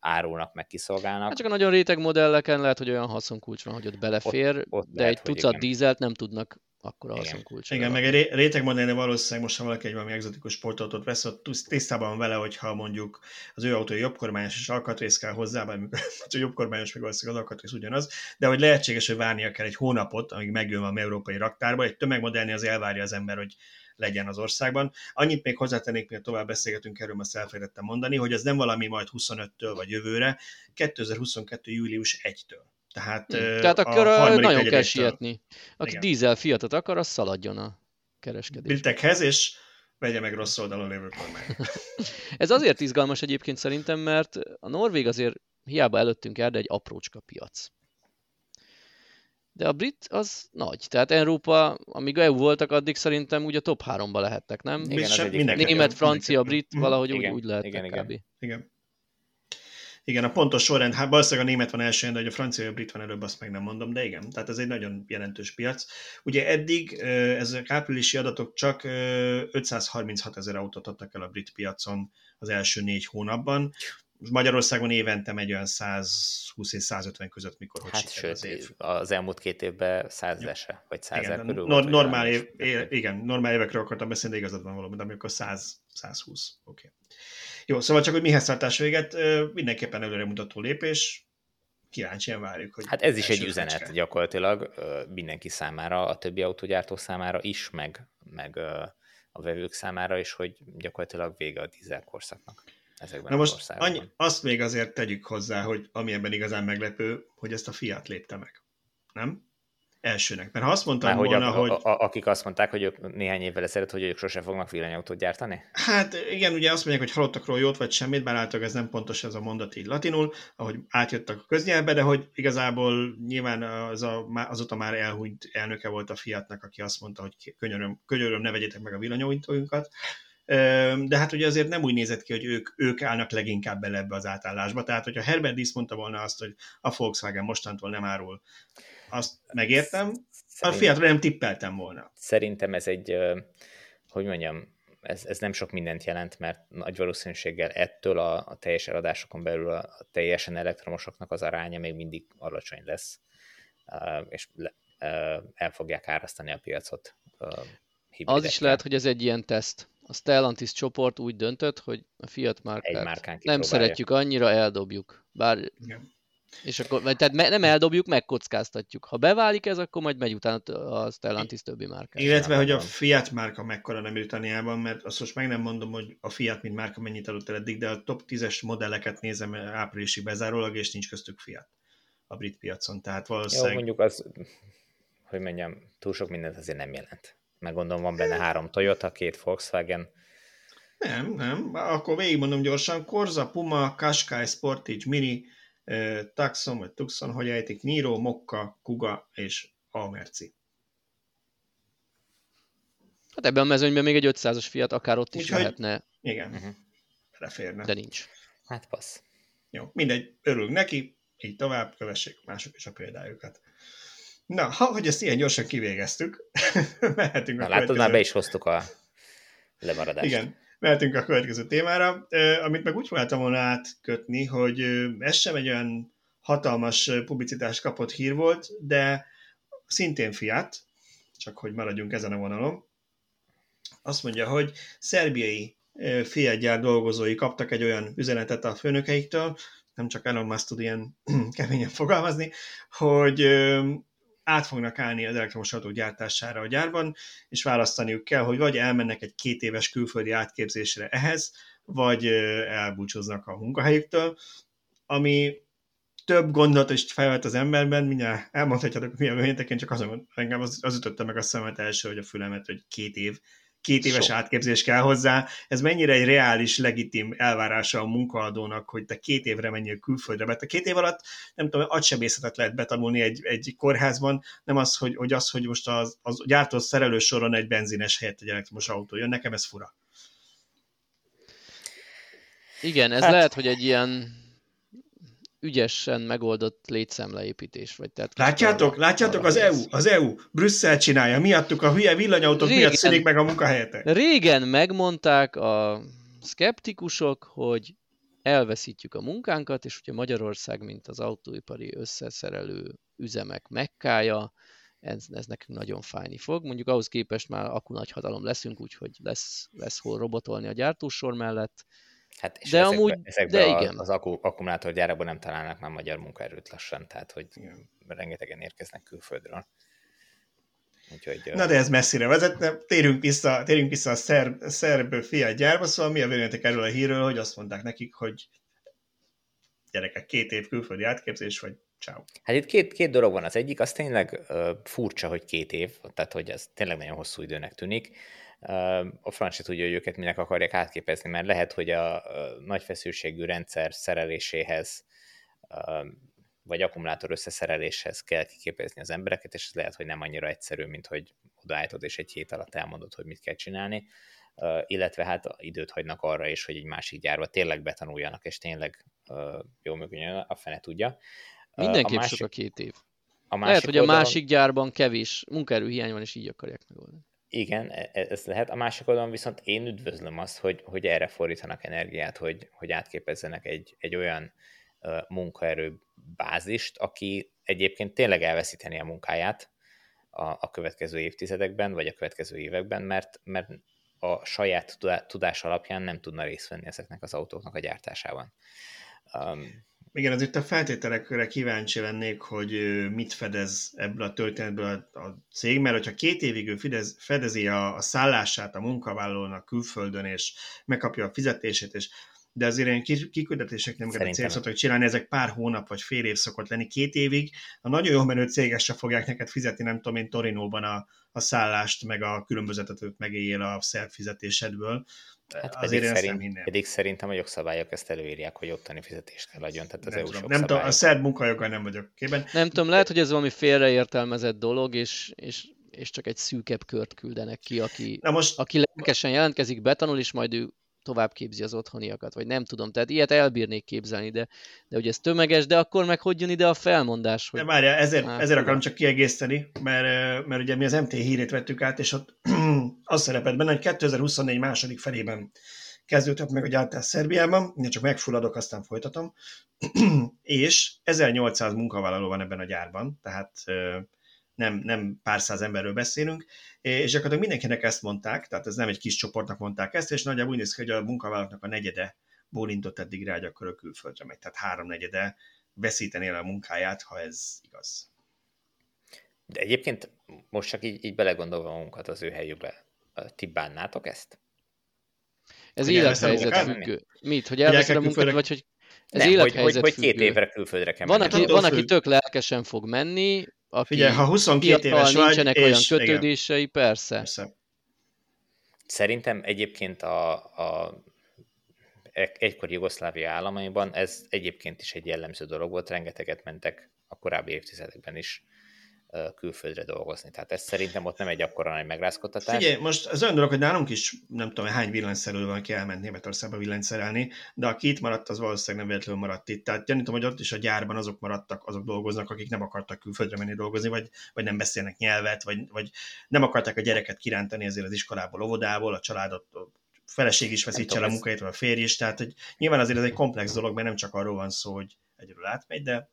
árulnak, meg kiszolgálnak. Hát csak a nagyon réteg modelleken lehet, hogy olyan haszonkulcs van, hogy ott belefér, ott, ott de lehet, egy tucat igen. dízelt nem tudnak akkor a haszonkulcs. Igen, meg egy réteg modellnél valószínűleg most, ha valaki egy valami egzotikus sportautót vesz, ott tisztában van vele, hogyha mondjuk az ő autója jobbkormányos és alkatrész kell hozzá, vagy amikor a jobbkormányos meg az alkatrész ugyanaz, de hogy lehetséges, hogy várnia kell egy hónapot, amíg megjön a európai raktárba, egy tömegmodellnél az elvárja az ember, hogy legyen az országban. Annyit még hozzátennék, mert tovább beszélgetünk erről, azt elfelejtettem mondani, hogy ez nem valami majd 25-től vagy jövőre, 2022. július 1-től. Tehát, hmm. Tehát akkor a nagyon kell sietni. Aki Igen. dízel fiatot akar, az szaladjon a kereskedésbe. Britekhez, és vegye meg rossz oldalon lévő kormány. Ez azért izgalmas egyébként szerintem, mert a Norvég azért hiába előttünk el, de egy aprócska piac. De a brit az nagy. Tehát Európa, amíg EU voltak, addig szerintem úgy a top 3-ba lehettek, nem? Igen, az egyik. Német, francia, brit, valahogy igen, úgy, úgy lehettek igen, kb. Igen. igen. Igen, a pontos sorrend, hát valószínűleg a német van elsőn, de hogy a francia vagy a brit van előbb, azt meg nem mondom, de igen, tehát ez egy nagyon jelentős piac. Ugye eddig ezek áprilisi adatok csak 536 ezer autót adtak el a brit piacon az első négy hónapban. Magyarországon évente megy olyan 120 és 150 között, mikor hogy hát sőt, az év. az elmúlt két évben 100 ese, vagy 100 igen, körül. Nor- normál, év, é, igen, normál évekről akartam beszélni, de igazad van valami, de amikor 100, 120, oké. Okay. Jó, szóval csak, hogy mihez tartás véget, mindenképpen előremutató lépés, kíváncsian várjuk, hogy... Hát ez is egy üzenet fecske. gyakorlatilag mindenki számára, a többi autógyártó számára is, meg, meg a vevők számára is, hogy gyakorlatilag vége a dízel korszaknak ezekben Na most annyi, azt még azért tegyük hozzá, hogy ami ebben igazán meglepő, hogy ezt a Fiat lépte meg. Nem? elsőnek. Mert ha azt mondtam Már, volna, hogy, a. A, a, akik azt mondták, hogy ők néhány évvel ezelőtt, hogy ők sose fognak villanyautót gyártani? Hát igen, ugye azt mondják, hogy halottakról jót vagy semmit, bár általában ez nem pontos ez a mondat így latinul, ahogy átjöttek a köznyelbe, de hogy igazából nyilván az a, azóta már elhúnyt elnöke volt a Fiatnak, aki azt mondta, hogy könyöröm, könyöröm ne vegyétek meg a villanyautóinkat. De hát ugye azért nem úgy nézett ki, hogy ők, ők állnak leginkább bele ebbe az átállásba. Tehát, hogyha Herbert Diess mondta volna azt, hogy a Volkswagen mostantól nem árul azt megértem. A Fiatra nem tippeltem volna. Szerintem ez egy, hogy mondjam, ez, ez nem sok mindent jelent, mert nagy valószínűséggel ettől a, a teljes eladásokon belül a, a teljesen elektromosoknak az aránya még mindig alacsony lesz, és le, el fogják árasztani a piacot. Az is lehet, hogy ez egy ilyen teszt. A Stellantis csoport úgy döntött, hogy a Fiat márkát nem szeretjük annyira, eldobjuk. Bár Igen. És akkor, vagy tehát nem eldobjuk, megkockáztatjuk. Ha beválik ez, akkor majd megy utána a Stellantis többi márka. Illetve, hogy a Fiat márka mekkora nem Britanniában, mert azt most meg nem mondom, hogy a Fiat, mint márka mennyit adott el eddig, de a top 10-es modelleket nézem áprilisig bezárólag, és nincs köztük Fiat a brit piacon. Tehát valószínűleg... Jó, mondjuk az, hogy mondjam, túl sok mindent azért nem jelent. Meg gondolom, van benne három Toyota, két Volkswagen, nem, nem. Akkor végigmondom gyorsan. Corsa, Puma, Qashqai, Sportage, Mini, Taxon, vagy Tucson, hogy ejtik, Niro, Mokka, Kuga és Almerci. Hát ebben a mezőnyben még egy 500-as fiat akár ott is Úgyhogy, lehetne. Igen, uh-huh. beleférne. De nincs. Hát passz. Jó, mindegy, örülünk neki, így tovább, kövessék mások is a példájukat. Na, ha, hogy ezt ilyen gyorsan kivégeztük, mehetünk Na, a látod, már be is hoztuk a lemaradást. Igen, mehetünk a következő témára, amit meg úgy próbáltam volna átkötni, hogy ez sem egy olyan hatalmas publicitást kapott hír volt, de szintén Fiat, csak hogy maradjunk ezen a vonalon, azt mondja, hogy szerbiai Fiat gyár dolgozói kaptak egy olyan üzenetet a főnökeiktől, nem csak Elon Musk tud ilyen keményen fogalmazni, hogy át fognak állni az elektromos autók gyártására a gyárban, és választaniuk kell, hogy vagy elmennek egy két éves külföldi átképzésre ehhez, vagy elbúcsúznak a munkahelyüktől, ami több gondot is felvett az emberben, mindjárt elmondhatjátok, milyen én csak azon, engem az, az ütötte meg a szemet első, hogy a fülemet, hogy két év két éves Sok. átképzés kell hozzá. Ez mennyire egy reális, legitim elvárása a munkaadónak, hogy te két évre menjél külföldre, mert a két év alatt nem tudom, agysebészetet lehet betanulni egy, egy kórházban, nem az, hogy, hogy az, hogy most az, az gyártó szerelő soron egy benzines helyett egy elektromos autó jön, nekem ez fura. Igen, ez hát... lehet, hogy egy ilyen ügyesen megoldott létszemleépítés. Vagy tehát látjátok, arra, látjátok arra az EU, az EU, Brüsszel csinálja, miattuk a hülye villanyautók régen, miatt szűnik meg a munkahelyetek. Régen megmondták a szkeptikusok, hogy elveszítjük a munkánkat, és ugye Magyarország, mint az autóipari összeszerelő üzemek mekkája, ez, ez nekünk nagyon fájni fog. Mondjuk ahhoz képest már akkor nagy hatalom leszünk, úgyhogy lesz, lesz hol robotolni a gyártósor mellett, Hát és de ezekbe, amúgy, ezekbe de a, igen. az akku, akkumulátorgyárakban nem találnak már magyar munkaerőt lassan, tehát hogy igen. rengetegen érkeznek külföldről. Úgyhogy, Na de ez messzire vezetne. Térjünk vissza, térjünk vissza a szerb, szerb Fiat gyárba, szóval mi a véleményetek erről a hírről, hogy azt mondták nekik, hogy gyerekek, két év külföldi átképzés, vagy ciao. Hát itt két, két dolog van. Az egyik, az tényleg uh, furcsa, hogy két év, tehát hogy ez tényleg nagyon hosszú időnek tűnik a francia tudja, hogy őket minek akarják átképezni, mert lehet, hogy a nagy feszültségű rendszer szereléséhez vagy akkumulátor összeszereléshez kell kiképezni az embereket, és ez lehet, hogy nem annyira egyszerű, mint hogy odaállítod és egy hét alatt elmondod, hogy mit kell csinálni, illetve hát időt hagynak arra is, hogy egy másik gyárba tényleg betanuljanak, és tényleg jól működjön, a fene tudja. Mindenképp a másik, sok a két év. A másik lehet, hogy oldalon... a másik gyárban kevés munkaerőhiány van, és így akarják megoldani. Igen, e, e, ez lehet. A másik oldalon viszont én üdvözlöm azt, hogy, hogy erre fordítanak energiát, hogy, hogy átképezzenek egy, egy olyan uh, munkaerő bázist, aki egyébként tényleg elveszíteni a munkáját a, a következő évtizedekben, vagy a következő években, mert, mert a saját tudás alapján nem tudna részt venni ezeknek az autóknak a gyártásában. Um, igen, az itt a feltételekre kíváncsi lennék, hogy mit fedez ebből a történetből a, a cég, mert hogyha két évig ő fedez, fedezi a, a szállását a munkavállalónak külföldön, és megkapja a fizetését, és de azért ilyen kiküldetések nem kell célszottak csinálni, ezek pár hónap vagy fél év szokott lenni, két évig. A nagyon jó menő céges se fogják neked fizetni, nem tudom én, Torinóban a, a szállást, meg a különbözetet megéljél a szerb fizetésedből. Hát azért pedig, szerint, nem pedig szerintem a jogszabályok ezt előírják, hogy ottani fizetést kell adjon, tehát az nem tudom, Nem tudom, a szerb munkajoggal nem vagyok képben. Nem tudom, lehet, hogy ez valami félreértelmezett dolog, és, és, és csak egy szűkebb kört küldenek ki, aki, Na most... aki lelkesen jelentkezik, betanul, és majd ő tovább képzi az otthoniakat, vagy nem tudom. Tehát ilyet elbírnék képzelni, de, de hogy ez tömeges, de akkor meg hogy jön ide a felmondás? Hogy... De várjál, ezért, hát, ezért akarom csak kiegészíteni, mert, mert ugye mi az MT hírét vettük át, és ott az szerepelt benne, hogy 2024 második felében kezdődött meg a gyártás Szerbiában, én csak megfulladok, aztán folytatom, és 1800 munkavállaló van ebben a gyárban, tehát nem, nem pár száz emberről beszélünk, és gyakorlatilag mindenkinek ezt mondták, tehát ez nem egy kis csoportnak mondták ezt, és nagyjából úgy néz ki, hogy a munkavállalóknak a negyede bólintott eddig rá, hogy akkor a külföldre megy, tehát háromnegyede veszíteni el a munkáját, ha ez igaz. De egyébként most csak így, így belegondolva magunkat az ő helyükbe, ti bánnátok ezt? Ez élethelyzet függő. Mit, hogy elveszed a munkát, vagy hogy ez nem, hogy, hogy, hogy két évre külföldre kell van, aki, van, aki tök lelkesen fog menni, aki Figyelj, ha 22 éves vagy, nincsenek és, olyan kötődései, igen. persze. persze. Szerintem egyébként a, a egykori Jugoszlávia államaiban ez egyébként is egy jellemző dolog volt, rengeteget mentek a korábbi évtizedekben is külföldre dolgozni. Tehát ez szerintem ott nem egy akkora nagy megrázkodtatás. Figyelj, most az olyan dolog, hogy nálunk is nem tudom, hány villanyszerelő van, aki elment Németországba villanyszerelni, de aki itt maradt, az valószínűleg nem véletlenül maradt itt. Tehát gyanítom, hogy ott is a gyárban azok maradtak, azok dolgoznak, akik nem akartak külföldre menni dolgozni, vagy, vagy nem beszélnek nyelvet, vagy, vagy nem akarták a gyereket kirántani ezért az iskolából, óvodából, a családot feleség is veszítse el a munkáját, vagy a férj is, tehát hogy nyilván azért ez egy komplex dolog, mert nem csak arról van szó, hogy egyről átmegy, de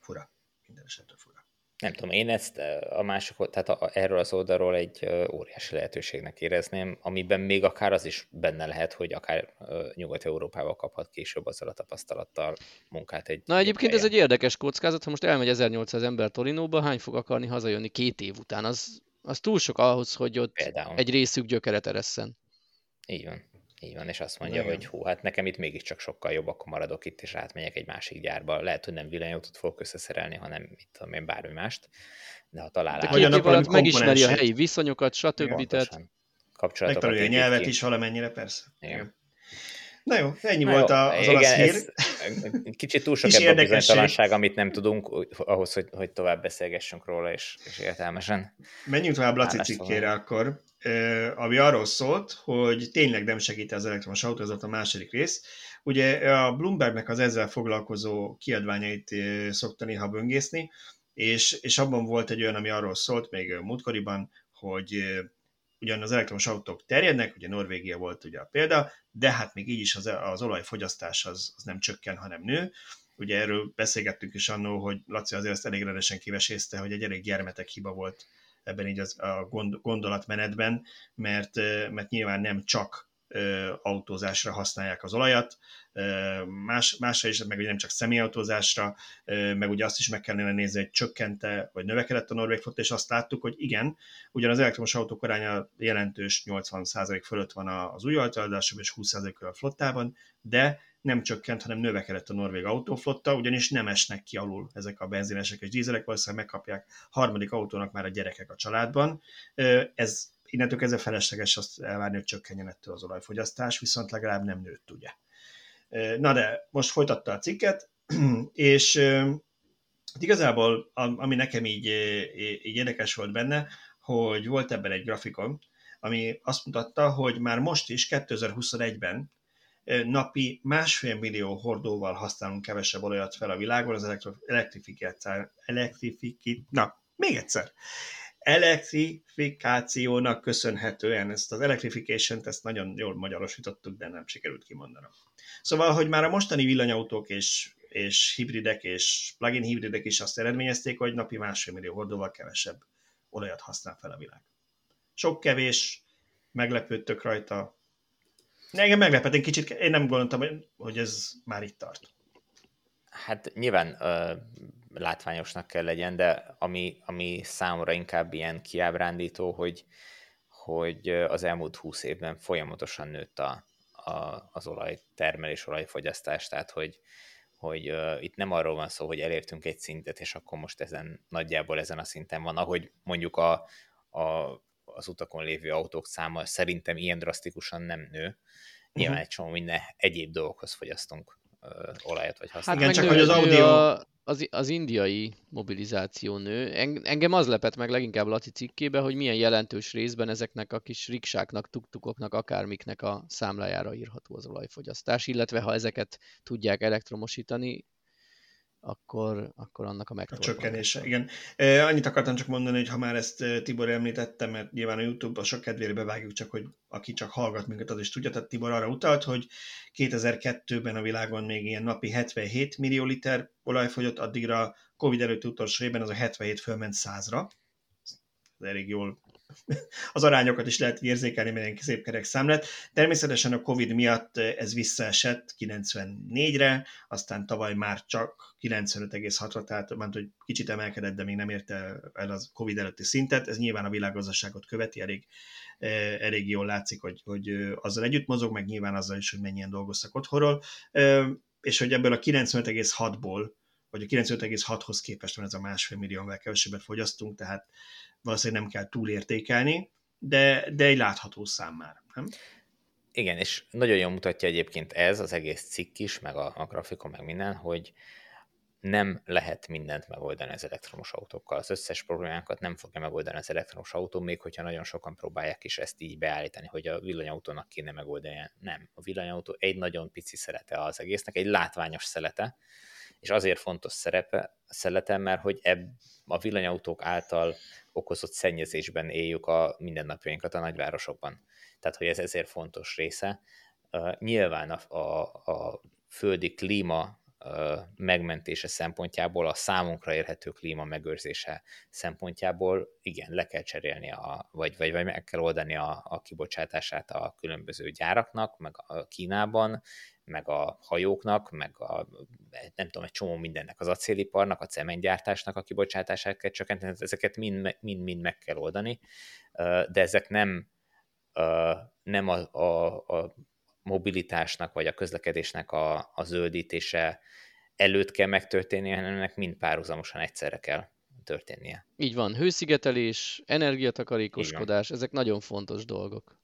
fura, minden esetre fura nem tudom, én ezt a mások, tehát a, erről az oldalról egy óriási lehetőségnek érezném, amiben még akár az is benne lehet, hogy akár Nyugat-Európával kaphat később azzal a tapasztalattal munkát egy Na egyébként helyen. ez egy érdekes kockázat, ha most elmegy 1800 ember Torinóba, hány fog akarni hazajönni két év után? Az, az túl sok ahhoz, hogy ott Például. egy részük gyökeret eresszen. Így van. Így van, és azt mondja, Igen. hogy hú, hát nekem itt mégiscsak sokkal jobb, akkor maradok itt, és átmegyek egy másik gyárba. Lehet, hogy nem villanyautót fogok összeszerelni, hanem mit tudom én, bármi mást. De ha talál De két év alatt megismeri a helyi viszonyokat, stb. Tehát... Kapcsolatokat Megtanulja a nyelvet ki. is valamennyire, persze. Igen. Na jó, ennyi Na volt jó, az olasz hír. Kicsit túl sok ebben a bizonytalanság, amit nem tudunk, ahhoz, hogy, hogy tovább beszélgessünk róla, és, és értelmesen. Menjünk tovább Laci cikkére akkor, ami arról szólt, hogy tényleg nem segít az elektromos autó, ez a második rész. Ugye a Bloombergnek az ezzel foglalkozó kiadványait szokta néha böngészni, és, és abban volt egy olyan, ami arról szólt még múltkoriban, hogy ugyan az elektromos autók terjednek, ugye Norvégia volt ugye a példa, de hát még így is az, az olajfogyasztás az, az nem csökken, hanem nő. Ugye erről beszélgettünk is annó, hogy Laci azért ezt elég rendesen kivesézte, hogy egy elég gyermetek hiba volt ebben így az, a gond, gondolatmenetben, mert, mert nyilván nem csak autózásra használják az olajat, más, másra is, meg ugye nem csak személyautózásra, meg ugye azt is meg kellene nézni, hogy csökkente, vagy növekedett a norvég flotta, és azt láttuk, hogy igen, ugyan az elektromos autók aránya jelentős 80% fölött van az új alternatívásban, és 20% a flottában, de nem csökkent, hanem növekedett a norvég autóflotta, ugyanis nem esnek ki alul ezek a benzinesek és dízelek, valószínűleg megkapják harmadik autónak már a gyerekek a családban. Ez innentől kezdve felesleges azt elvárni, hogy csökkenjen ettől az olajfogyasztás, viszont legalább nem nőtt, ugye. Na de most folytatta a cikket, és hát igazából ami nekem így, így érdekes volt benne, hogy volt ebben egy grafikon, ami azt mutatta, hogy már most is 2021-ben napi másfél millió hordóval használunk kevesebb olajat fel a világon az elektrifikáció, elektrifiki, na, még egyszer, elektrifikációnak köszönhetően ezt az electrification-t, ezt nagyon jól magyarosítottuk, de nem sikerült kimondanom. Szóval, hogy már a mostani villanyautók és, és hibridek és plug-in hibridek is azt eredményezték, hogy napi másfél millió hordóval kevesebb olajat használ fel a világ. Sok kevés, meglepődtök rajta. Engem meglepett, én kicsit, én nem gondoltam, hogy ez már itt tart. Hát nyilván uh, látványosnak kell legyen, de ami, ami számomra inkább ilyen kiábrándító, hogy, hogy az elmúlt húsz évben folyamatosan nőtt a, a, az olajtermelés, olajfogyasztás, tehát hogy, hogy uh, itt nem arról van szó, hogy elértünk egy szintet, és akkor most ezen nagyjából ezen a szinten van, ahogy mondjuk a, a, az utakon lévő autók száma szerintem ilyen drasztikusan nem nő. Nyilván uh-huh. egy csomó minden egyéb dolgokhoz fogyasztunk uh, olajat vagy használunk. Hát Igen, csak hogy az audio... A, az, az indiai mobilizáció nő. Engem az lepett meg leginkább Laci cikkébe, hogy milyen jelentős részben ezeknek a kis riksáknak, tuktukoknak, akármiknek a számlájára írható az olajfogyasztás, illetve ha ezeket tudják elektromosítani, akkor, akkor annak a megtorpanása. A csökkenése, igen. Annyit akartam csak mondani, hogy ha már ezt Tibor említette, mert nyilván a YouTube-ba sok kedvére bevágjuk, csak hogy aki csak hallgat minket, az is tudja, tehát Tibor arra utalt, hogy 2002-ben a világon még ilyen napi 77 millió liter olaj fogyott, addigra Covid előtti utolsó évben az a 77 fölment 100-ra. Ez elég jól az arányokat is lehet érzékelni, mindenki szép kerek számlát. Természetesen a Covid miatt ez visszaesett 94-re, aztán tavaly már csak 95,6-ra, tehát mert, hogy kicsit emelkedett, de még nem érte el az Covid előtti szintet. Ez nyilván a világgazdaságot követi, elég, elég jól látszik, hogy, hogy azzal együtt mozog, meg nyilván azzal is, hogy mennyien dolgoztak otthonról, és hogy ebből a 95,6-ból vagy a 95,6-hoz képest van ez a másfél millióval kevesebbet fogyasztunk, tehát valószínűleg nem kell túlértékelni, de, de egy látható szám már, nem? Igen, és nagyon jól mutatja egyébként ez, az egész cikk is, meg a, a grafikon, meg minden, hogy nem lehet mindent megoldani az elektromos autókkal. Az összes problémánkat nem fogja megoldani az elektromos autó, még hogyha nagyon sokan próbálják is ezt így beállítani, hogy a villanyautónak kéne megoldani. Nem. A villanyautó egy nagyon pici szelete az egésznek, egy látványos szelete, és azért fontos szerepe, szelete, mert hogy ebb, a villanyautók által okozott szennyezésben éljük a mindennapjainkat a nagyvárosokban. Tehát, hogy ez ezért fontos része. Nyilván a, a, a földi klíma megmentése szempontjából, a számunkra érhető klíma megőrzése szempontjából igen, le kell cserélni, a, vagy, vagy, vagy meg kell oldani a, a kibocsátását a különböző gyáraknak, meg a Kínában, meg a hajóknak, meg a, nem tudom, egy csomó mindennek, az acéliparnak, a cementgyártásnak a kibocsátását kell csökkenteni, ezeket mind-mind meg kell oldani, de ezek nem, nem a, a, a mobilitásnak vagy a közlekedésnek a, a zöldítése előtt kell megtörténnie, hanem ennek mind párhuzamosan egyszerre kell történnie. Így van, hőszigetelés, energiatakarékoskodás, ezek nagyon fontos dolgok.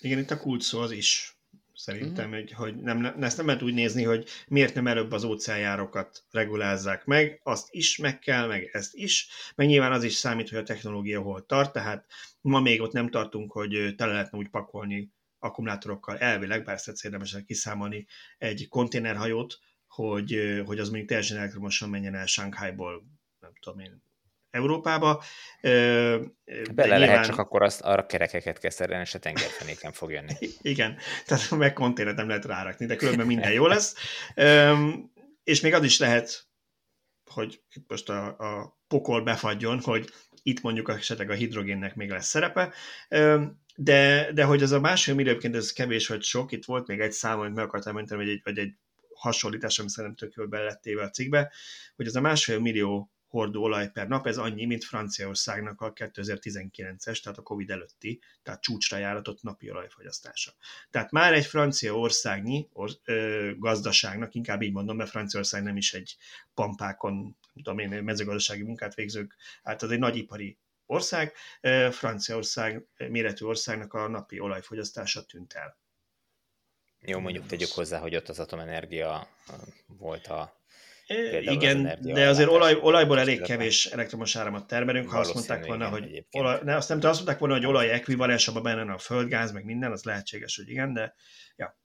Igen, itt a kulcs szó az is szerintem, uh-huh. hogy, hogy nem, ezt nem lehet úgy nézni, hogy miért nem előbb az óceánjárokat regulázzák meg, azt is meg kell, meg ezt is, meg nyilván az is számít, hogy a technológia hol tart, tehát ma még ott nem tartunk, hogy tele lehetne úgy pakolni akkumulátorokkal elvileg, bár ezt érdemes kiszámolni egy konténerhajót, hogy, hogy az mondjuk teljesen elektromosan menjen el Shanghaiból, nem tudom én, Európába. Bele nyilván... lehet, csak akkor azt, arra kerekeket kell szerelni, és a tengerfenéken fog jönni. Igen, tehát meg konténert nem lehet rárakni, de különben minden jó lesz. És még az is lehet, hogy itt most a, a pokol befagyjon, hogy itt mondjuk esetleg a hidrogénnek még lesz szerepe, de, de hogy az a másfél millió ez kevés vagy sok, itt volt még egy szám, amit meg akartam menteni, vagy egy, vagy egy hasonlítás, ami szerintem tök jól belettéve a cikkbe, hogy az a másfél millió hordó olaj per nap, ez annyi, mint Franciaországnak a 2019-es, tehát a Covid előtti, tehát csúcsra járatott napi olajfogyasztása. Tehát már egy Franciaországnyi or, ö, gazdaságnak, inkább így mondom, mert Franciaország nem is egy pampákon, tudom én, mezőgazdasági munkát végzők, hát az egy nagyipari ország, Franciaország méretű országnak a napi olajfogyasztása tűnt el. Jó, mondjuk tegyük hozzá, hogy ott az atomenergia volt a igen, az de azért olaj, olajból elég kevés elektromos áramot termelünk. Ha azt mondták volna, hogy olaj, ne, azt nem azt mondták volna, hogy olaj ekvivalens, abban benne a földgáz, meg minden, az lehetséges, hogy igen, de ja.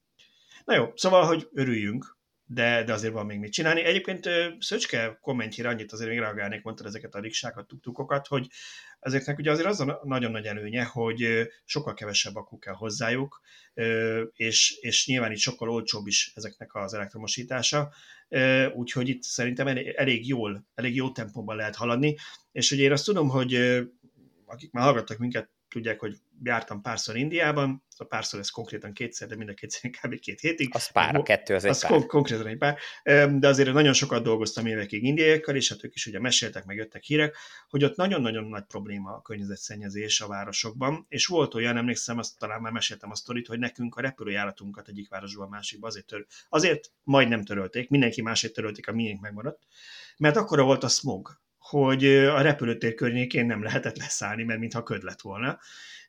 Na jó, szóval, hogy örüljünk, de, de azért van még mit csinálni. Egyébként Szöcske kommentjére annyit azért még reagálnék, mondtad ezeket a riksákat, tuktukokat, hogy ezeknek ugye azért az a nagyon nagy előnye, hogy sokkal kevesebb akku kell hozzájuk, és, és nyilván itt sokkal olcsóbb is ezeknek az elektromosítása, úgyhogy itt szerintem elég jól, elég jó tempóban lehet haladni, és ugye én azt tudom, hogy akik már hallgattak minket, tudják, hogy jártam párszor Indiában, a párszor ez konkrétan kétszer, de mind a kétszer kb. két hétig. Az pár, a kettő az egy az pár. Kon- konkrétan egy pár, de azért nagyon sokat dolgoztam évekig indiaiakkal, és hát ők is ugye meséltek, meg jöttek hírek, hogy ott nagyon-nagyon nagy probléma a környezetszennyezés a városokban, és volt olyan, emlékszem, azt talán már meséltem a sztorit, hogy nekünk a repülőjáratunkat egyik városból a másikba azért, tör, azért majdnem törölték, mindenki másért törölték, a miénk megmaradt, mert akkora volt a smog, hogy a repülőtér környékén nem lehetett leszállni, mert mintha köd lett volna.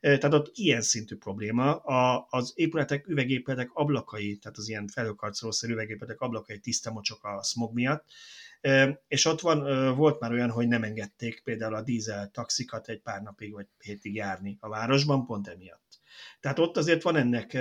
Tehát ott ilyen szintű probléma. A, az épületek, üvegépületek ablakai, tehát az ilyen felhőkarcolószerű üvegépületek ablakai tiszta mocsok a smog miatt, és ott van, volt már olyan, hogy nem engedték például a dízel taxikat egy pár napig vagy hétig járni a városban, pont emiatt. Tehát ott azért van ennek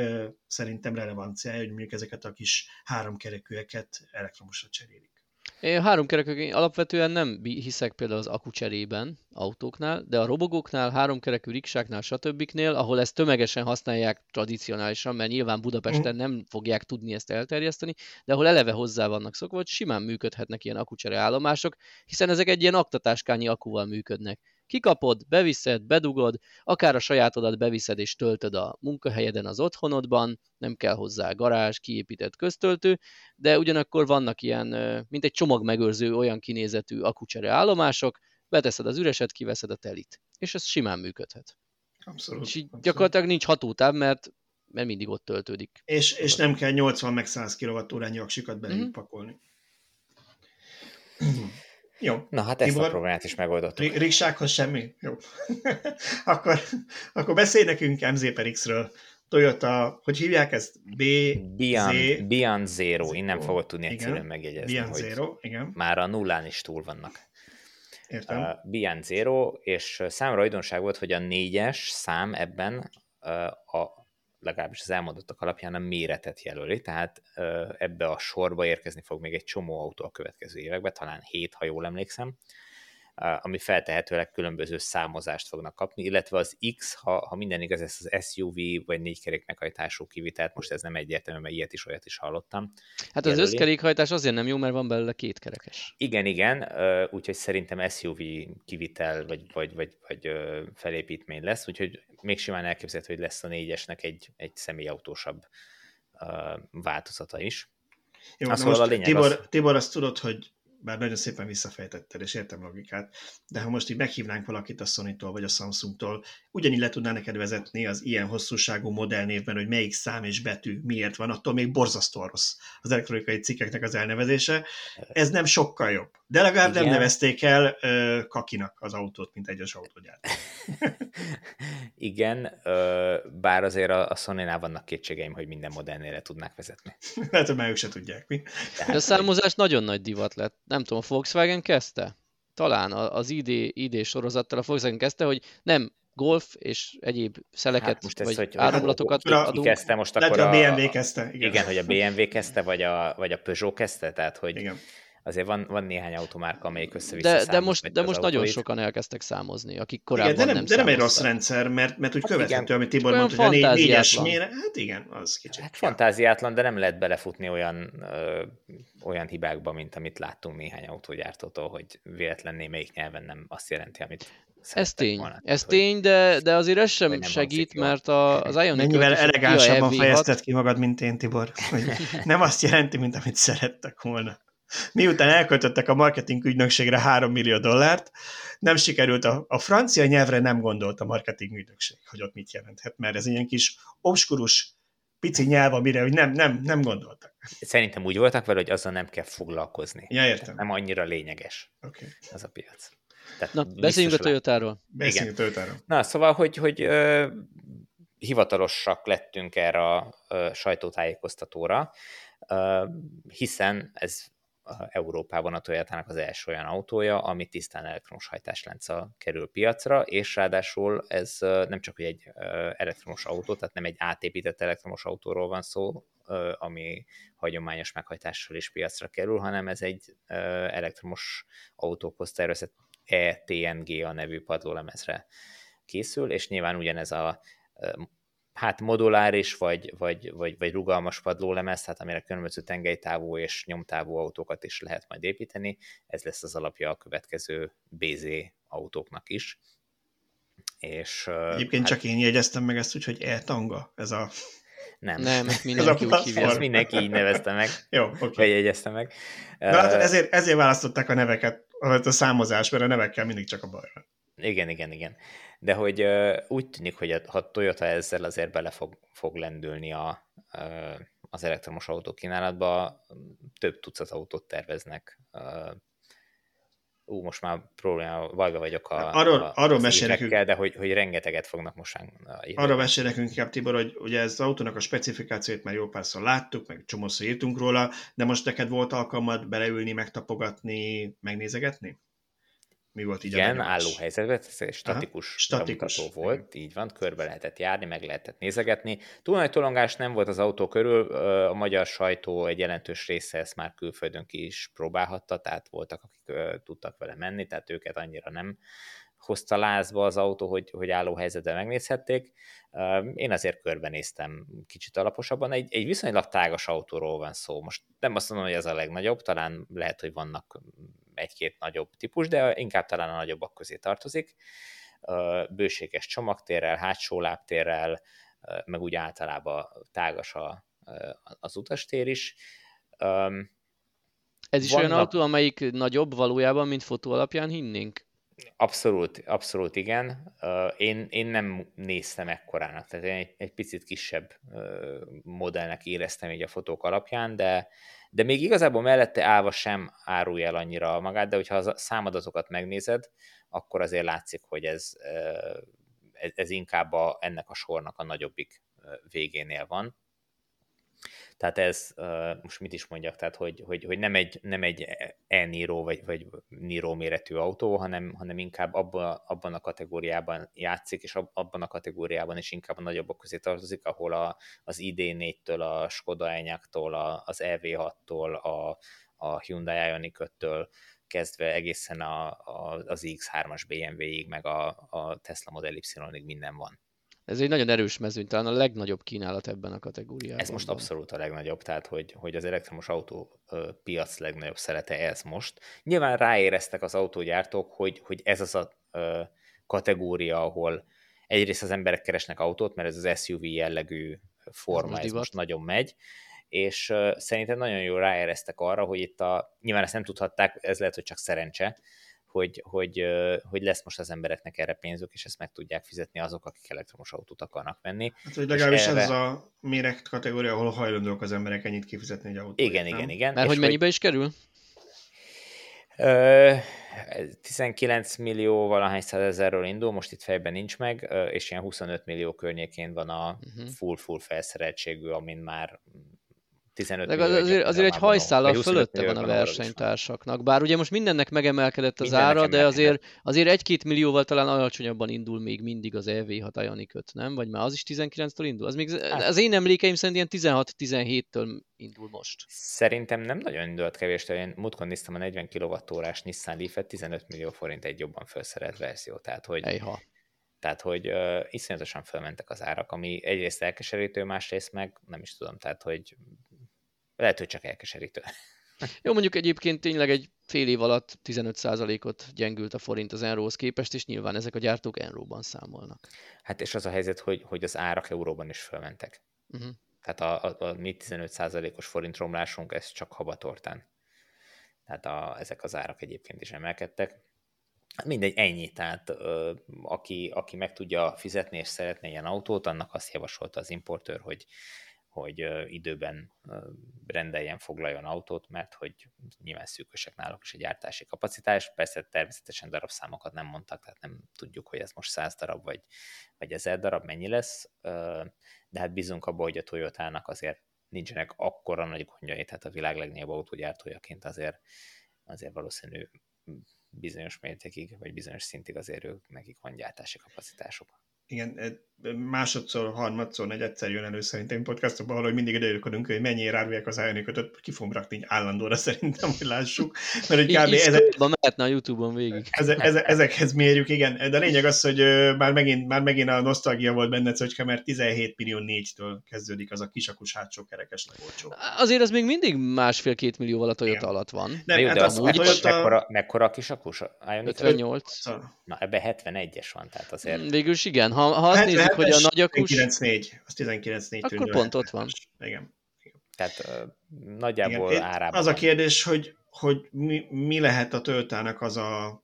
szerintem relevanciája, hogy mondjuk ezeket a kis háromkerekűeket elektromosra cserélik. Én háromkerekű alapvetően nem hiszek például az akucserében autóknál, de a robogóknál, háromkerekű riksáknál, stb. ahol ezt tömegesen használják tradicionálisan, mert nyilván Budapesten nem fogják tudni ezt elterjeszteni, de ahol eleve hozzá vannak szokva, hogy simán működhetnek ilyen akucsere állomások, hiszen ezek egy ilyen aktatáskányi akuval működnek. Kikapod, beviszed, bedugod, akár a sajátodat beviszed és töltöd a munkahelyeden, az otthonodban, nem kell hozzá garázs, kiépített köztöltő, de ugyanakkor vannak ilyen, mint egy csomagmegőrző olyan kinézetű akucsere állomások, beteszed az üreset, kiveszed a telit. És ez simán működhet. Abszolút. És így abszolút. gyakorlatilag nincs hatótáv, mert, mert mindig ott töltődik. És, és nem kell 80 meg 100 kWh aksikat beléjük Mhm. pakolni. Jó. Na hát ezt Tibor? a problémát is megoldottuk. Ri- Riksághoz semmi? Jó. akkor, akkor beszélj nekünk MZ per X-ről. Toyota, hogy hívják ezt? B, Beyond, Z, Beyond Zero, innen fogod tudni egyszerűen megjegyezni, Beyond hogy Zero, igen, már a nullán is túl vannak. Értem. Uh, Beyond és számomra újdonság volt, hogy a négyes szám ebben a legalábbis az elmondottak alapján a méretet jelöli, tehát uh, ebbe a sorba érkezni fog még egy csomó autó a következő években, talán hét, ha jól emlékszem, ami feltehetőleg különböző számozást fognak kapni, illetve az X, ha, ha minden igaz, ez az SUV vagy négykerék meghajtású kivitelt, most ez nem egyértelmű, mert ilyet is, olyat is hallottam. Hát az összkerékhajtás azért nem jó, mert van belőle két kerekes. Igen, igen, úgyhogy szerintem SUV kivitel vagy, vagy, vagy, vagy felépítmény lesz, úgyhogy még simán elképzelhető, hogy lesz a négyesnek egy, egy személyautósabb változata is. Jó, szóval most a lényeg Tibor, az- Tibor, azt tudod, hogy bár nagyon szépen visszafejtetted, és értem logikát, de ha most így meghívnánk valakit a Sony-tól vagy a Samsung-tól, ugyanígy le tudná neked vezetni az ilyen hosszúságú modellnévben, hogy melyik szám és betű miért van, attól még borzasztó rossz az elektronikai cikkeknek az elnevezése. Ez nem sokkal jobb. De legalább nem Igen. nevezték el ö, kakinak az autót, mint egyes autógyárt. Igen, ö, bár azért a, a Sony-nál vannak kétségeim, hogy minden modellnél le tudnák vezetni. Lehet, hogy már ők se tudják, mi? De a számozás nagyon nagy divat lett. Nem tudom, a Volkswagen kezdte? Talán az ID, ID sorozattal a Volkswagen kezdte, hogy nem golf és egyéb szeleket Hát most vagy hogy- áramlatokat hogy- adunk. Kezdte most Lehet, akkor hogy a a, BMW kezdte. Igen, igen, hogy a BMW kezdte, vagy a, vagy a Peugeot kezdte, tehát hogy igen. Azért van, van néhány automárka, amelyik össze De, de most, de most nagyon sokan elkezdtek számozni, akik korábban Igen, de nem, de nem egy rossz rendszer, mert, mert úgy Hát követhető, igen. amit Tibor mondta, hogy a négy, négyes méret, hát igen, az kicsit. Hát fantáziátlan, de nem lehet belefutni olyan, ö, olyan hibákba, mint amit láttunk néhány autógyártótól, hogy véletlen némelyik nyelven nem azt jelenti, amit Ez tény, volna. ez Hogy- tény, de, de azért ez sem nem segít, mert a, az Ioniq Mennyivel 5 és a Kia elegánsabban EV6 fejezted ki magad, mint én, Tibor, hogy nem azt jelenti, mint amit szerettek volna. Miután elköltöttek a marketing ügynökségre 3 millió dollárt, nem sikerült, a, a francia nyelvre nem gondolt a marketing ügynökség, hogy ott mit jelenthet, mert ez ilyen kis obskurus pici nyelv, amire hogy nem, nem, nem gondoltak. Szerintem úgy voltak vele, hogy azzal nem kell foglalkozni. Ja, értem. Nem annyira lényeges Oké. Okay. az a piac. Tehát Na, beszéljünk a Toyotáról. Beszéljünk Toyotáról. Na, szóval, hogy, hogy ö, hivatalosak lettünk erre a ö, sajtótájékoztatóra, ö, hiszen ez a Európában a Toyotának az első olyan autója, ami tisztán elektromos hajtáslánccal kerül piacra, és ráadásul ez nem csak egy elektromos autó, tehát nem egy átépített elektromos autóról van szó, ami hagyományos meghajtással is piacra kerül, hanem ez egy elektromos autókhoz tervezett ETNG a nevű padlólemezre készül, és nyilván ugyanez a hát moduláris vagy, vagy, vagy, vagy rugalmas padlólemez, tehát amire különböző tengelytávú és nyomtávú autókat is lehet majd építeni, ez lesz az alapja a következő BZ autóknak is. És, Egyébként hát, csak én jegyeztem meg ezt úgy, hogy e-tanga, ez a... Nem, nem mindenki úgy hívja. Ezt mindenki így nevezte meg. Jó, oké. Okay. Vagy jegyezte meg. De hát ezért, ezért választották a neveket, a számozás, mert a nevekkel mindig csak a bajra. Igen, igen, igen. De hogy úgy tűnik, hogy a, ha Toyota ezzel azért bele fog, fog lendülni a, az elektromos autó kínálatba, több tucat autót terveznek ú, most már probléma, bajba vagyok a, arról, a, arról mesél nekünk, de hogy, hogy rengeteget fognak most Arról mesél nekünk inkább Tibor, hogy ugye ez az autónak a specifikációt már jó párszor láttuk, meg csomószor írtunk róla, de most neked volt alkalmad beleülni, megtapogatni, megnézegetni? Mi volt így Igen, álló helyzetben, ez statikus, Aha, statikus volt, így van, körbe lehetett járni, meg lehetett nézegetni. Túl nagy tolongás nem volt az autó körül, a magyar sajtó egy jelentős része ezt már külföldön ki is próbálhatta, tehát voltak, akik tudtak vele menni, tehát őket annyira nem hozta lázba az autó, hogy, hogy álló helyzetben megnézhették. Én azért körbenéztem kicsit alaposabban. Egy, egy viszonylag tágas autóról van szó. Most nem azt mondom, hogy ez a legnagyobb, talán lehet, hogy vannak egy-két nagyobb típus, de inkább talán a nagyobbak közé tartozik. Bőséges csomagtérrel, hátsó lábtérrel, meg úgy általában tágas a, az utastér is. Ez is Vannak... olyan autó, amelyik nagyobb valójában, mint fotó alapján hinnénk? Abszolút, abszolút igen. Én, én nem néztem ekkorának, tehát én egy, egy picit kisebb modellnek éreztem így a fotók alapján, de, de még igazából mellette állva sem árulja el annyira magát, de hogyha a számadatokat megnézed, akkor azért látszik, hogy ez, ez, ez inkább a, ennek a sornak a nagyobbik végénél van. Tehát ez, most mit is mondjak, tehát hogy, hogy, hogy nem egy, nem egy e-Niro vagy, vagy Niro méretű autó, hanem, hanem inkább abban, abban a kategóriában játszik, és abban a kategóriában is inkább a nagyobbak közé tartozik, ahol a, az ID4-től, a Skoda Enyaq-tól, az EV6-tól, a, a Hyundai Ioniq-től kezdve egészen a, a, az X3-as BMW-ig, meg a, a Tesla Model Y-ig minden van. Ez egy nagyon erős mezőny, talán a legnagyobb kínálat ebben a kategóriában. Ez most abszolút a legnagyobb, tehát hogy, hogy az elektromos autó piac legnagyobb szerete ez most. Nyilván ráéreztek az autógyártók, hogy, hogy ez az a ö, kategória, ahol egyrészt az emberek keresnek autót, mert ez az SUV jellegű forma, ez most, ez most nagyon megy, és szerintem nagyon jól ráéreztek arra, hogy itt a, nyilván ezt nem tudhatták, ez lehet, hogy csak szerencse, hogy, hogy, hogy lesz most az embereknek erre pénzük, és ezt meg tudják fizetni azok, akik elektromos autót akarnak venni. Hát, hogy legalábbis erre... ez a méret kategória, ahol hajlandók az emberek ennyit kifizetni egy autót. Igen, nem? igen, igen. Mert hogy mennyibe is kerül? 19 millió valahány százezerről indul, most itt fejben nincs meg, és ilyen 25 millió környékén van a mhm. full-full felszereltségű, amin már 15 De az, azért, azért egy hajszállal fölötte van a versenytársaknak. Bár ugye most mindennek megemelkedett az mindennek ára, de azért, azért egy-két millióval talán alacsonyabban indul még mindig az EV6 Ioniq 5, nem? Vagy már az is 19-től indul? Az még, hát. az én emlékeim szerint ilyen 16-17-től indul most. Szerintem nem nagyon indult kevés, én múltkor néztem a 40 kWh-órás Nissan Leaf-et, 15 millió forint egy jobban felszerelt verzió. Tehát, hogy Ejha. Tehát, hogy uh, iszonyatosan felmentek az árak, ami egyrészt elkeserítő, másrészt meg nem is tudom, tehát, hogy lehet, hogy csak elkeserítő. Jó, mondjuk egyébként tényleg egy fél év alatt 15%-ot gyengült a forint az euróhoz képest, és nyilván ezek a gyártók euróban számolnak. Hát és az a helyzet, hogy, hogy az árak euróban is fölmentek. Uh-huh. Tehát a, a, a mi 15%-os forint romlásunk, ez csak habatortán. Tehát a, ezek az árak egyébként is emelkedtek. Mindegy, ennyi. Tehát ö, aki, aki meg tudja fizetni és szeretne ilyen autót, annak azt javasolta az importőr, hogy hogy időben rendeljen, foglaljon autót, mert hogy nyilván szűkösek náluk is a gyártási kapacitás. Persze természetesen darabszámokat nem mondtak, tehát nem tudjuk, hogy ez most 100 darab vagy, vagy 1000 darab mennyi lesz, de hát bízunk abban, hogy a Toyotának azért nincsenek akkora nagy gondjai, tehát a világ legnagyobb autógyártójaként azért, azért valószínű bizonyos mértékig, vagy bizonyos szintig azért ők, nekik van gyártási kapacitásuk. Igen, másodszor, harmadszor, negyedszer jön elő szerintem podcastokban, hogy mindig időjönködünk, hogy mennyi árulják az Ioniq 5 ki fogom rakni állandóra szerintem, hogy lássuk. Mert hogy kb. ezek, mehetne a Youtube-on végig. Eze, eze, ezekhez mérjük, igen. De a lényeg az, hogy már megint, már megint a nosztalgia volt benne, hogy mert 17 millió 4-től kezdődik az a kisakus hátsó kerekes legolcsó. Azért az még mindig másfél-két millióval a Toyota igen. alatt van. Nem, Jó, hát de az, az, a Toyota... mekkora, mekkora a kisakus? 58. Na, ebbe 71-es van, tehát azért. Végül is igen. Ha, ha azt nézzük, hogy a nagyakus... 19.4, az 19.4 Akkor pont ott van. Igen. Tehát uh, nagyjából Igen. árában. Az a kérdés, hogy, hogy mi, mi lehet a Toyotának az a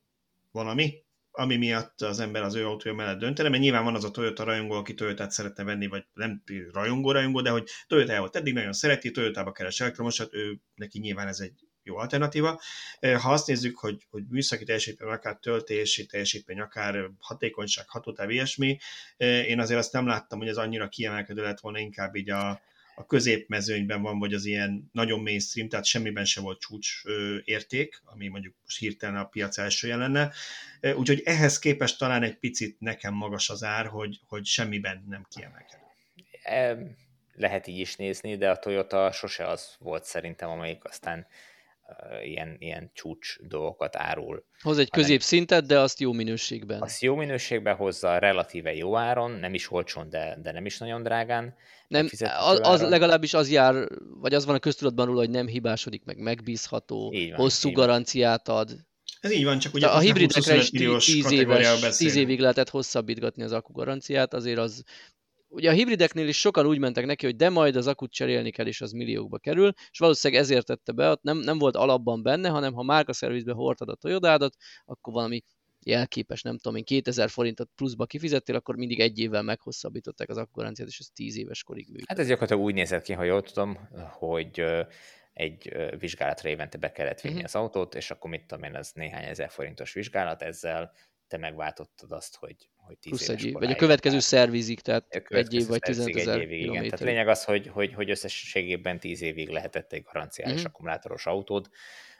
valami, ami miatt az ember az ő autója mellett döntene, mert nyilván van az a Toyota rajongó, aki Toyotát szeretne venni, vagy nem rajongó-rajongó, de hogy Toyota volt eddig nagyon szereti, Toyotába keres elektromosat, ő neki nyilván ez egy jó alternatíva. Ha azt nézzük, hogy, hogy műszaki teljesítmény, akár töltési teljesítmény, akár hatékonyság, hatótáv, ilyesmi, én azért azt nem láttam, hogy ez annyira kiemelkedő lett volna, inkább így a, a középmezőnyben van, vagy az ilyen nagyon mainstream, tehát semmiben se volt csúcs érték, ami mondjuk most hirtelen a piac első lenne. Úgyhogy ehhez képest talán egy picit nekem magas az ár, hogy, hogy semmiben nem kiemelkedő. Lehet így is nézni, de a Toyota sose az volt szerintem, amelyik aztán ilyen, ilyen csúcs dolgokat árul. Hoz egy középszintet, de azt jó minőségben. Azt jó minőségben hozza, relatíve jó áron, nem is olcsón, de, de nem is nagyon drágán. Nem, az, az legalábbis az jár, vagy az van a köztudatban róla, hogy nem hibásodik, meg megbízható, van, hosszú garanciát van. ad. Ez így van, csak ugye a hibridekre is 10 éves, 10 évig lehetett hosszabbítgatni az akku garanciát, azért az ugye a hibrideknél is sokan úgy mentek neki, hogy de majd az akut cserélni kell, és az milliókba kerül, és valószínűleg ezért tette be, ott nem, nem volt alapban benne, hanem ha márka szervizbe hordtad a Toyotádat, akkor valami jelképes, nem tudom én, 2000 forintot pluszba kifizettél, akkor mindig egy évvel meghosszabbították az akkuranciát, és ez 10 éves korig működött. Hát ez gyakorlatilag úgy nézett ki, ha jól tudom, hogy egy vizsgálatra évente be kellett vinni uh-huh. az autót, és akkor mit tudom én, ez néhány ezer forintos vizsgálat, ezzel te megváltottad azt, hogy, hogy 10 Plusz éves egy, Vagy a következő szervizik, tehát egy év vagy 15 ezer évig, igen. Tehát lényeg az, hogy, hogy, hogy összességében 10 évig lehetett egy garanciális uh-huh. akkumulátoros autód,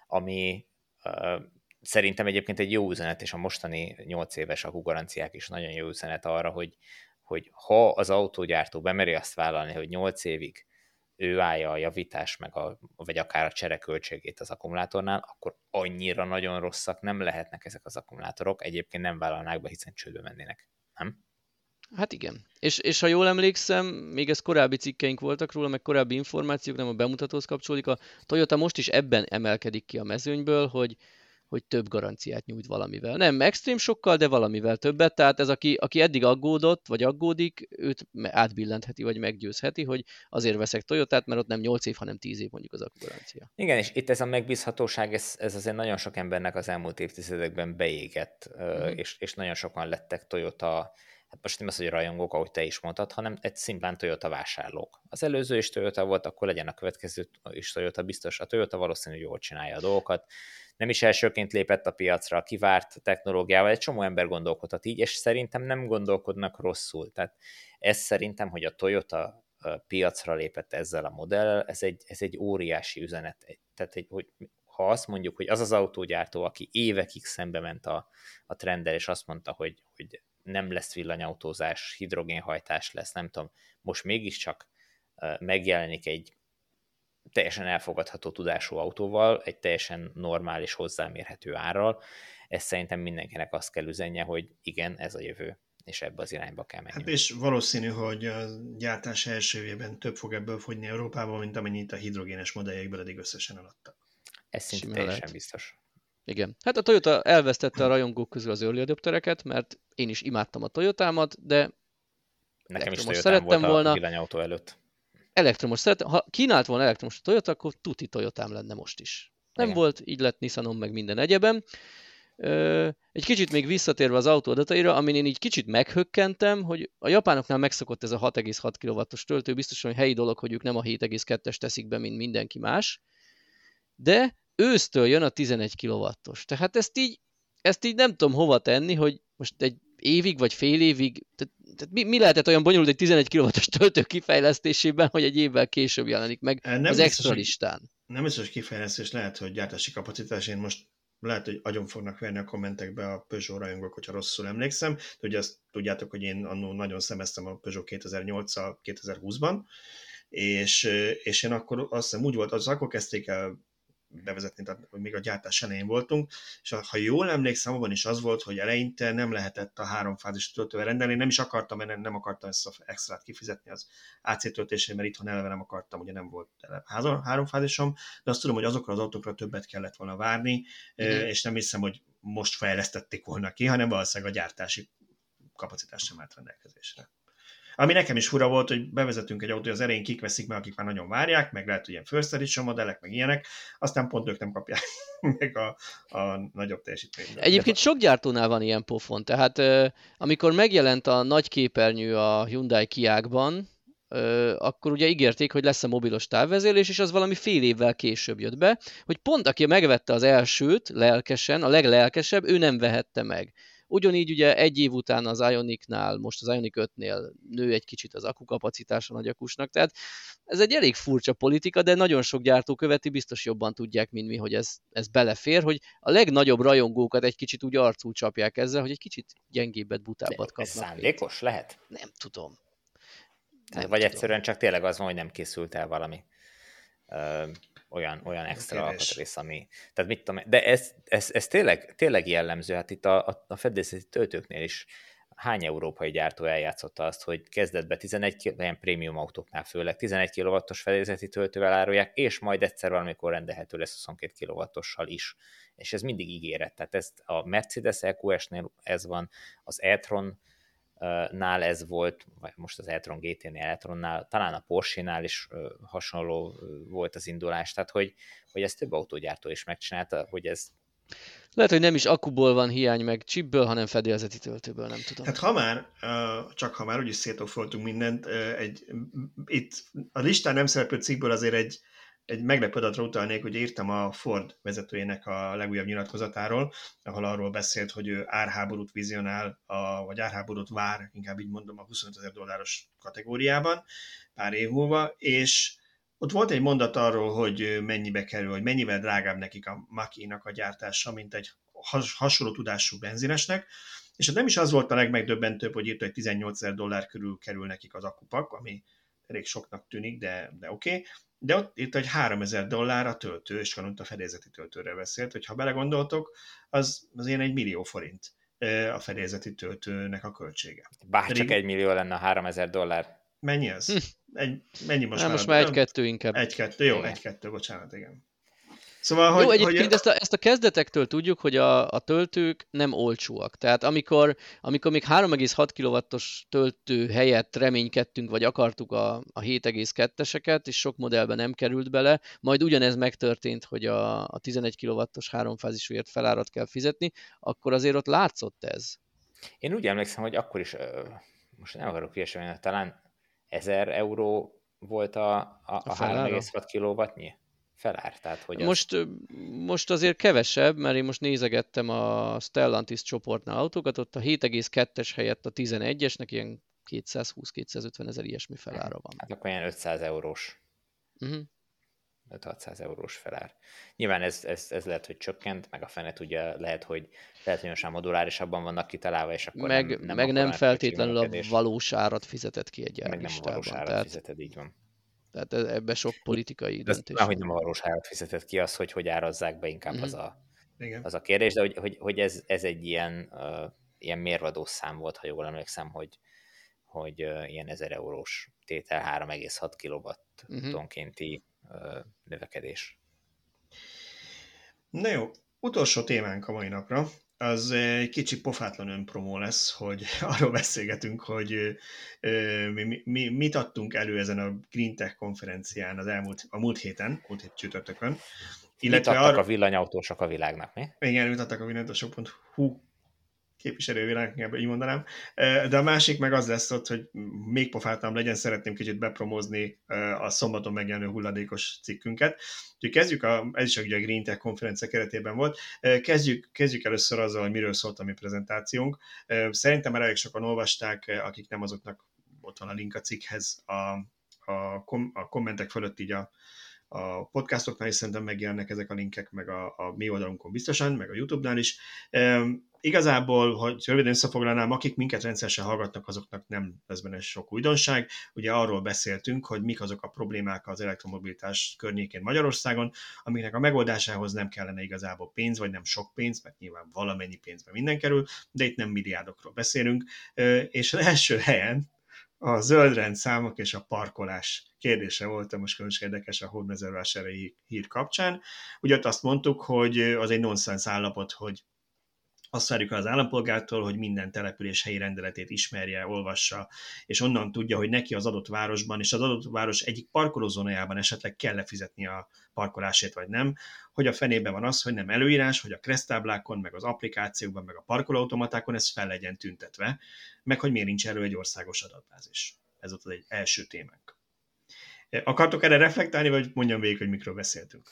ami uh, szerintem egyébként egy jó üzenet, és a mostani 8 éves akkugaranciák is nagyon jó üzenet arra, hogy, hogy ha az autógyártó bemeri azt vállalni, hogy 8 évig ő állja a javítás, meg a, vagy akár a csereköltségét az akkumulátornál, akkor annyira nagyon rosszak nem lehetnek ezek az akkumulátorok, egyébként nem vállalnák be, hiszen csődbe mennének, nem? Hát igen. És, és ha jól emlékszem, még ez korábbi cikkeink voltak róla, meg korábbi információk, nem a bemutatóhoz kapcsolódik, a Toyota most is ebben emelkedik ki a mezőnyből, hogy hogy több garanciát nyújt valamivel. Nem extrém sokkal, de valamivel többet, tehát ez aki, aki eddig aggódott, vagy aggódik, őt átbillentheti, vagy meggyőzheti, hogy azért veszek Toyotát, mert ott nem 8 év, hanem 10 év mondjuk az akkugarancia. Igen, és itt ez a megbízhatóság, ez, ez azért nagyon sok embernek az elmúlt évtizedekben beégett, mm. és, és nagyon sokan lettek Toyota hát most nem az, hogy rajongók, ahogy te is mondtad, hanem egy szimplán Toyota vásárlók. Az előző is Toyota volt, akkor legyen a következő is Toyota biztos. A Toyota valószínűleg jól csinálja a dolgokat, nem is elsőként lépett a piacra, kivárt technológiával, egy csomó ember gondolkodhat így, és szerintem nem gondolkodnak rosszul. Tehát ez szerintem, hogy a Toyota piacra lépett ezzel a modellel, ez egy, ez egy óriási üzenet. Tehát, egy, hogy ha azt mondjuk, hogy az az autógyártó, aki évekig szembe ment a, a trenddel, és azt mondta, hogy, hogy nem lesz villanyautózás, hidrogénhajtás lesz, nem tudom, most mégiscsak megjelenik egy teljesen elfogadható tudású autóval, egy teljesen normális, hozzámérhető árral. Ez szerintem mindenkinek azt kell üzenje, hogy igen, ez a jövő, és ebbe az irányba kell menni. Hát és valószínű, hogy a gyártás első évben több fog ebből fogyni Európában, mint amennyit a hidrogénes modelljekből eddig összesen eladtak. Ez szinte teljesen lehet. biztos. Igen. Hát a Toyota elvesztette a rajongók közül az early adoptereket, mert én is imádtam a Toyotámat, de Nekem is Toyotám szerettem volt volna. a villanyautó előtt elektromos szeret, ha kínált volna elektromos Toyota, akkor tuti Toyotám lenne most is. Nem Igen. volt, így lett Nissanom meg minden egyebem. Egy kicsit még visszatérve az autó adataira, amin én így kicsit meghökkentem, hogy a japánoknál megszokott ez a 6,6 kW-os töltő, biztosan hogy helyi dolog, hogy ők nem a 7,2-es teszik be, mint mindenki más, de ősztől jön a 11 kW-os. Tehát ezt így, ezt így nem tudom hova tenni, hogy most egy évig vagy fél évig, tehát, tehát mi, mi lehetett olyan bonyolult egy 11 kW-os töltő kifejlesztésében, hogy egy évvel később jelenik meg nem az extra listán? Nem biztos kifejlesztés, lehet, hogy gyártási kapacitás. Én most lehet, hogy agyon fognak verni a kommentekbe a Peugeot rajongók, hogyha rosszul emlékszem, de ugye azt tudjátok, hogy én annól nagyon szemeztem a Peugeot 2008-al 2020-ban, és, és én akkor azt hiszem úgy volt, az akkor kezdték el bevezetni, tehát még a gyártás elején voltunk, és ha jól emlékszem, abban is az volt, hogy eleinte nem lehetett a háromfázis töltővel rendelni, nem is akartam, mert nem, akartam ezt a extrát kifizetni az AC töltésén, mert itthon eleve nem akartam, ugye nem volt háromfázisom, de azt tudom, hogy azokra az autókra többet kellett volna várni, mm-hmm. és nem hiszem, hogy most fejlesztették volna ki, hanem valószínűleg a gyártási kapacitás sem állt rendelkezésre. Ami nekem is fura volt, hogy bevezetünk egy autót, az erején kik veszik meg, akik már nagyon várják, meg lehet, hogy ilyen first edition modellek, meg ilyenek, aztán pont ők nem kapják meg a, a nagyobb teljesítményt. Egyébként sok gyártónál van ilyen pofon, tehát amikor megjelent a nagy képernyő a Hyundai Kiákban, akkor ugye ígérték, hogy lesz a mobilos távvezérlés, és az valami fél évvel később jött be, hogy pont aki megvette az elsőt lelkesen, a leglelkesebb, ő nem vehette meg. Ugyanígy ugye egy év után az Ionicnál, most az Ionic 5-nél nő egy kicsit az akukapacitás a nagyakusnak, tehát ez egy elég furcsa politika, de nagyon sok gyártó követi, biztos jobban tudják, mint mi, hogy ez, ez belefér, hogy a legnagyobb rajongókat egy kicsit úgy arcul csapják ezzel, hogy egy kicsit gyengébbet, butábbat kapnak. Ez szándékos lehet? Nem tudom. Nem Vagy tudom. egyszerűen csak tényleg az van, hogy nem készült el valami olyan, olyan extra alkatrész, ami... Tehát mit tudom, de ez, ez, ez tényleg, tényleg jellemző, hát itt a, a, fedélzeti töltőknél is hány európai gyártó eljátszotta azt, hogy kezdetben 11 ilyen prémium autóknál főleg 11 kW-os fedélzeti töltővel árulják, és majd egyszer valamikor rendelhető lesz 22 kW-ossal is. És ez mindig ígéret. Tehát ez a Mercedes EQS-nél ez van, az e-tron nál ez volt, vagy most az e-tron GT-nél, e-tronnál, talán a Porsche-nál is hasonló volt az indulás, tehát hogy, hogy ezt több autógyártó is megcsinálta, hogy ez lehet, hogy nem is akuból van hiány, meg chipből, hanem fedélzeti töltőből, nem tudom. Hát ha már, csak ha már úgyis szétofoltunk mindent, egy, itt a listán nem szereplő cikkből azért egy, egy meglepő adatra utalnék, hogy írtam a Ford vezetőjének a legújabb nyilatkozatáról, ahol arról beszélt, hogy ő árháborút vizionál, a, vagy árháborút vár, inkább így mondom, a 25 ezer dolláros kategóriában pár év múlva, és ott volt egy mondat arról, hogy mennyibe kerül, hogy mennyivel drágább nekik a Maki-nak a gyártása, mint egy hasonló tudású benzinesnek, és nem is az volt a legmegdöbbentőbb, hogy írta, hogy 18 ezer dollár körül kerül nekik az akupak, ami elég soknak tűnik, de, de oké. Okay. De ott itt egy 3000 dollár a töltő, és van a fedélzeti töltőre beszélt, hogy ha belegondoltok, az, az ilyen egy millió forint a fedélzeti töltőnek a költsége. Bár Pedig... csak egy millió lenne a 3000 dollár. Mennyi ez? Hm. Egy, mennyi most Nem, már? most már egy-kettő inkább. Egy-kettő, jó, egy-kettő, bocsánat, igen. Szóval, hogy, Jó, egyébként hogy... ezt, a, ezt a kezdetektől tudjuk, hogy a, a töltők nem olcsóak. Tehát amikor, amikor még 3,6 kW-os töltő helyett reménykedtünk, vagy akartuk a, a 7,2-eseket, és sok modellben nem került bele, majd ugyanez megtörtént, hogy a, a 11 kW-os háromfázisúért felárat kell fizetni, akkor azért ott látszott ez. Én úgy emlékszem, hogy akkor is, most nem akarok hülyeségni, talán 1000 euró volt a, a, a, a 3,6 kW-nyi felár. Tehát, hogy most, az... most azért kevesebb, mert én most nézegettem a Stellantis csoportnál autókat, ott a 7,2-es helyett a 11-esnek ilyen 220-250 ezer ilyesmi felára van. Hát akkor ilyen 500 eurós. Uh-huh. 5-600 eurós felár. Nyilván ez, ez, ez lehet, hogy csökkent, meg a fene tudja, lehet, hogy lehet, hogy most modulárisabban vannak kitalálva, és akkor meg, nem, nem, meg nem feltétlenül a valós árat fizetett ki egy Meg nem a valós árat tehát... fizeted, így van. Tehát e- ebbe sok politikai De döntés. hogy nem a valós árat fizetett ki, az, hogy hogy árazzák be, inkább mm-hmm. az, a, Igen. az a kérdés, de hogy, hogy, hogy ez, ez egy ilyen, uh, ilyen mérvadó szám volt, ha jól emlékszem, hogy, hogy uh, ilyen 1000 eurós tétel 3,6 kilowattonkénti uh, növekedés. Na jó, utolsó témánk a mai napra, az egy kicsi pofátlan önpromó lesz, hogy arról beszélgetünk, hogy mi, mi, mit adtunk elő ezen a Green Tech konferencián az elmúlt, a múlt héten, múlt hét csütörtökön. Illetve mit adtak arra... a villanyautósok a világnak, mi? Igen, mit adtak a villanyautósok.hu képviselővilág, így mondanám. De a másik meg az lesz ott, hogy még pofáltam legyen, szeretném kicsit bepromozni a szombaton megjelenő hulladékos cikkünket. Úgyhogy kezdjük, a, ez is ugye a Green Tech konferencia keretében volt, kezdjük, kezdjük először azzal, hogy miről szólt a mi prezentációnk. Szerintem már elég sokan olvasták, akik nem azoknak ott van a link a cikkhez, a, a, kom, a kommentek fölött így a, a podcastoknál is szerintem megjelennek ezek a linkek, meg a, a mi oldalunkon biztosan, meg a YouTube-nál is. Igazából, hogy röviden összefoglalnám, akik minket rendszeresen hallgatnak, azoknak nem lesz benne sok újdonság. Ugye arról beszéltünk, hogy mik azok a problémák az elektromobilitás környékén Magyarországon, amiknek a megoldásához nem kellene igazából pénz, vagy nem sok pénz, mert nyilván valamennyi pénzbe minden kerül, de itt nem milliárdokról beszélünk. És az első helyen a zöld számok és a parkolás kérdése volt, most különös érdekes a hódmezővásárhelyi hír kapcsán. Ugye ott azt mondtuk, hogy az egy nonsens állapot, hogy azt várjuk az állampolgártól, hogy minden település helyi rendeletét ismerje, olvassa, és onnan tudja, hogy neki az adott városban, és az adott város egyik parkolózónájában esetleg kell lefizetni a parkolásért, vagy nem, hogy a fenében van az, hogy nem előírás, hogy a kresztáblákon, meg az applikációkban, meg a parkolóautomatákon ez fel legyen tüntetve, meg hogy miért nincs erről egy országos adatbázis. Ez ott egy első témánk. Akartok erre reflektálni, vagy mondjam végig, hogy mikről beszéltünk?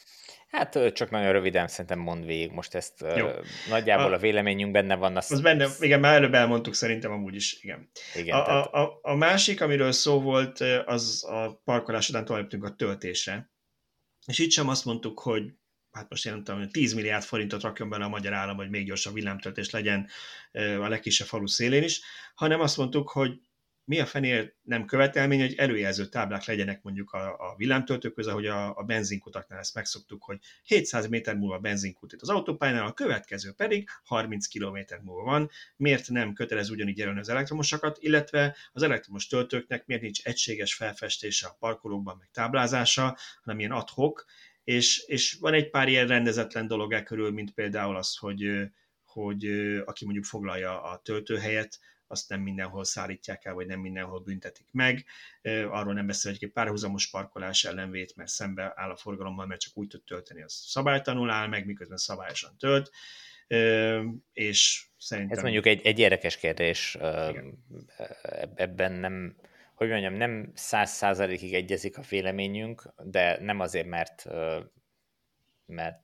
Hát csak nagyon röviden szerintem mond végig, most ezt Jó. nagyjából a, a véleményünk benne van. Azt... Az benne, igen, már előbb elmondtuk szerintem amúgy is, igen. igen a, tehát... a, a, a másik, amiről szó volt, az a parkolás után tovább a töltésre. És itt sem azt mondtuk, hogy hát most jelentem, hogy 10 milliárd forintot rakjon bele a magyar állam, hogy még gyorsabb villámtöltés legyen a legkisebb falu szélén is, hanem azt mondtuk, hogy mi a fenél nem követelmény, hogy előjelző táblák legyenek mondjuk a, a villámtöltők között, ahogy a, a benzinkutaknál ezt megszoktuk, hogy 700 méter múlva benzinkút itt az autópályánál, a következő pedig 30 km múlva van. Miért nem kötelez ugyanígy jelölni az elektromosakat, illetve az elektromos töltőknek miért nincs egységes felfestése a parkolókban, meg táblázása, hanem ilyen adhok, és, és van egy pár ilyen rendezetlen dolog e körül, mint például az, hogy, hogy aki mondjuk foglalja a töltőhelyet, azt nem mindenhol szállítják el, vagy nem mindenhol büntetik meg. Arról nem beszél, hogy egy párhuzamos parkolás ellenvét, mert szembe áll a forgalommal, mert csak úgy tud tölteni, az szabálytanul áll meg, miközben szabályosan tölt. És szerintem... Ez mondjuk egy, egy érdekes kérdés. Igen. Ebben nem, hogy mondjam, nem száz százalékig egyezik a véleményünk, de nem azért, mert mert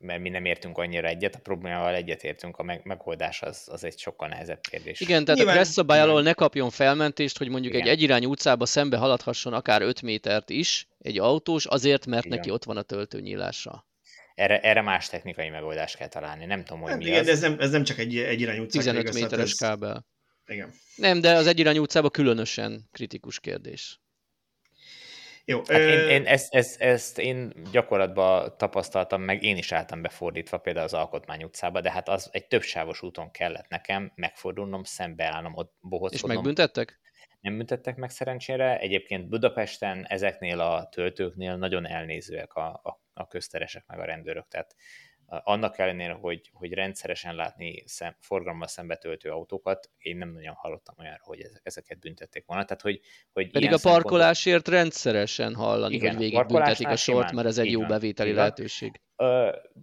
mert mi nem értünk annyira egyet, a problémával egyetértünk, a megoldás az, az egy sokkal nehezebb kérdés. Igen, tehát Nyilván... a kressz szabály alól ne kapjon felmentést, hogy mondjuk Igen. egy egyirányú utcába szembe haladhasson akár 5 métert is egy autós, azért, mert Igen. neki ott van a töltőnyílása. Erre, erre más technikai megoldást kell találni, nem tudom, hogy hát mi igen, az. De ez nem, ez nem csak egy egyirányú utca. 15 méteres ez... kábel. Igen. Nem, de az egyirányú utcában különösen kritikus kérdés. Jó, hát ö... én, én ezt, ezt, ezt én gyakorlatban tapasztaltam, meg én is álltam befordítva például az Alkotmány utcába, de hát az egy többsávos úton kellett nekem megfordulnom, szembeállnom ott bohockodnom. És megbüntettek? Nem büntettek meg szerencsére. Egyébként Budapesten ezeknél a töltőknél nagyon elnézőek a, a, a közteresek meg a rendőrök, tehát annak ellenére, hogy, hogy rendszeresen látni szem, forgalommal szembetöltő autókat, én nem nagyon hallottam olyanra, hogy ezek, ezeket büntették volna. Tehát, hogy, hogy Pedig a parkolásért rendszeresen hallani, igen, hogy végig büntetik a sort, mert ez egy jó bevételi lehetőség.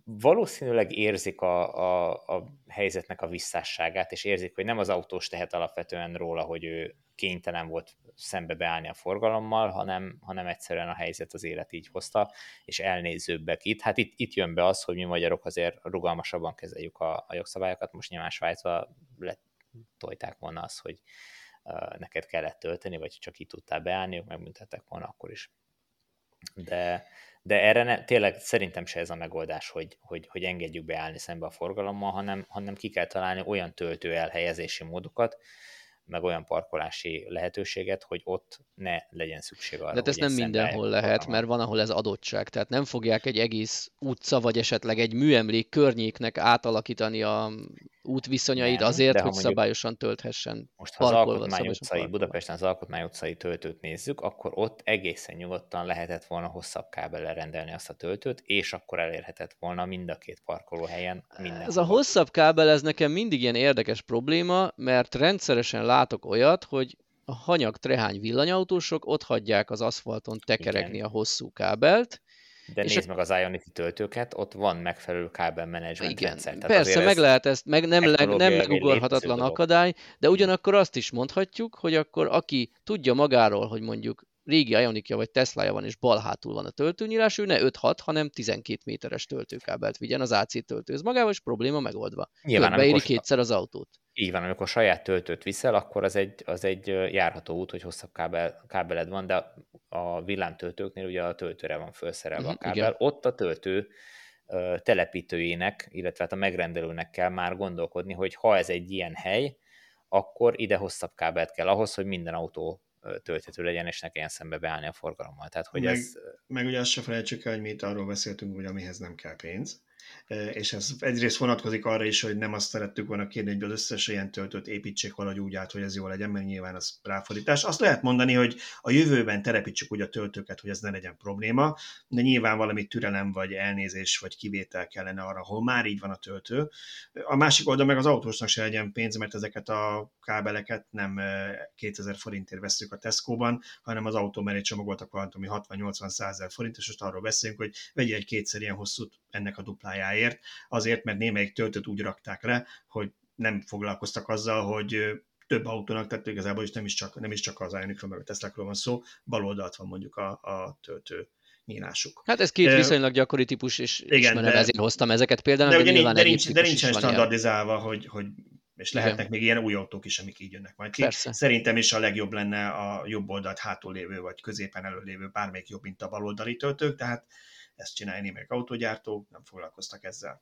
Valószínűleg érzik a, a, a helyzetnek a visszásságát, és érzik, hogy nem az autós tehet alapvetően róla, hogy ő kénytelen volt szembe beállni a forgalommal, hanem, hanem egyszerűen a helyzet az élet így hozta, és elnézőbbek itt. Hát itt, itt jön be az, hogy mi magyarok azért rugalmasabban kezeljük a, a jogszabályokat. Most nyilván Svájcba letolták volna az, hogy uh, neked kellett tölteni, vagy csak itt tudtál beállni, ők megbüntettek volna akkor is. De, de erre ne, tényleg szerintem se ez a megoldás, hogy, hogy, hogy engedjük beállni szembe a forgalommal, hanem, hanem ki kell találni olyan töltő elhelyezési módokat, meg olyan parkolási lehetőséget, hogy ott ne legyen szükség arra, De ez nem mindenhol lehet, mert van, ahol ez adottság. Tehát nem fogják egy egész utca, vagy esetleg egy műemlék környéknek átalakítani a útviszonyait nem, azért, hogy szabályosan tölthessen. Most ha az Alkotmány utcai, Budapesten az Alkotmány utcai töltőt nézzük, akkor ott egészen nyugodtan lehetett volna hosszabb kábellel rendelni azt a töltőt, és akkor elérhetett volna mind a két parkolóhelyen minden. Ez a hosszabb kábel, ez nekem mindig ilyen érdekes probléma, mert rendszeresen látok olyat, hogy a hanyag trehány villanyautósok ott hagyják az aszfalton tekeregni Igen. a hosszú kábelt, de és nézd a... meg az Ionity töltőket, ott van megfelelő kábelmenedzsment Igen, rendszer. Tehát persze, meg lehet ezt, meg nem, le, nem megugorhatatlan akadály, de ugyanakkor azt is mondhatjuk, hogy akkor aki tudja magáról, hogy mondjuk régi Ionikja vagy Teslája van, és bal hátul van a töltőnyílás, ő ne 5-6, hanem 12 méteres töltőkábelt vigyen az AC töltőhöz magával, és probléma megoldva. Nyilván, Beéri kétszer az autót. Így van, amikor saját töltőt viszel, akkor az egy, az egy járható út, hogy hosszabb kábel, kábeled van, de a villámtöltőknél ugye a töltőre van felszerelve a mhm, kábel. Igen. Ott a töltő telepítőjének, illetve hát a megrendelőnek kell már gondolkodni, hogy ha ez egy ilyen hely, akkor ide hosszabb kábelt kell ahhoz, hogy minden autó tölthető legyen, és ne kelljen szembe beállni a forgalommal. Tehát, hogy meg, ez... meg ugye azt se felejtsük el, hogy mi itt arról beszéltünk, hogy amihez nem kell pénz, és ez egyrészt vonatkozik arra is, hogy nem azt szerettük volna kérni, hogy az összes ilyen töltőt építsék valahogy úgy át, hogy ez jó legyen, mert nyilván az ráfordítás. Azt lehet mondani, hogy a jövőben telepítsük úgy a töltőket, hogy ez ne legyen probléma, de nyilván valami türelem, vagy elnézés, vagy kivétel kellene arra, ahol már így van a töltő. A másik oldal meg az autósnak se legyen pénz, mert ezeket a kábeleket nem 2000 forintért veszük a Tesco-ban, hanem az autó mellé csomagoltak valami 60-80 ezer forint, és most arról beszélünk, hogy vegye egy kétszer ilyen hosszút ennek a duplájáért, azért, mert némelyik töltőt úgy rakták le, hogy nem foglalkoztak azzal, hogy több autónak, tehát igazából is nem is csak, nem is csak az Ionicról, meg a Teslákról van szó, baloldalt van mondjuk a, a töltő nyílásuk. Hát ez két viszonylag gyakori típus, és igen, ismerem, de, ezért hoztam ezeket például. De, de, ugye de, nincs, de nincsen standardizálva, hogy, hogy és lehetnek Igen. még ilyen új autók is, amik így jönnek majd ki. Persze. Szerintem is a legjobb lenne a jobb oldalt hátul lévő, vagy középen elő lévő bármelyik jobb, mint a baloldali töltők, tehát ezt csinálni meg autógyártók, nem foglalkoztak ezzel.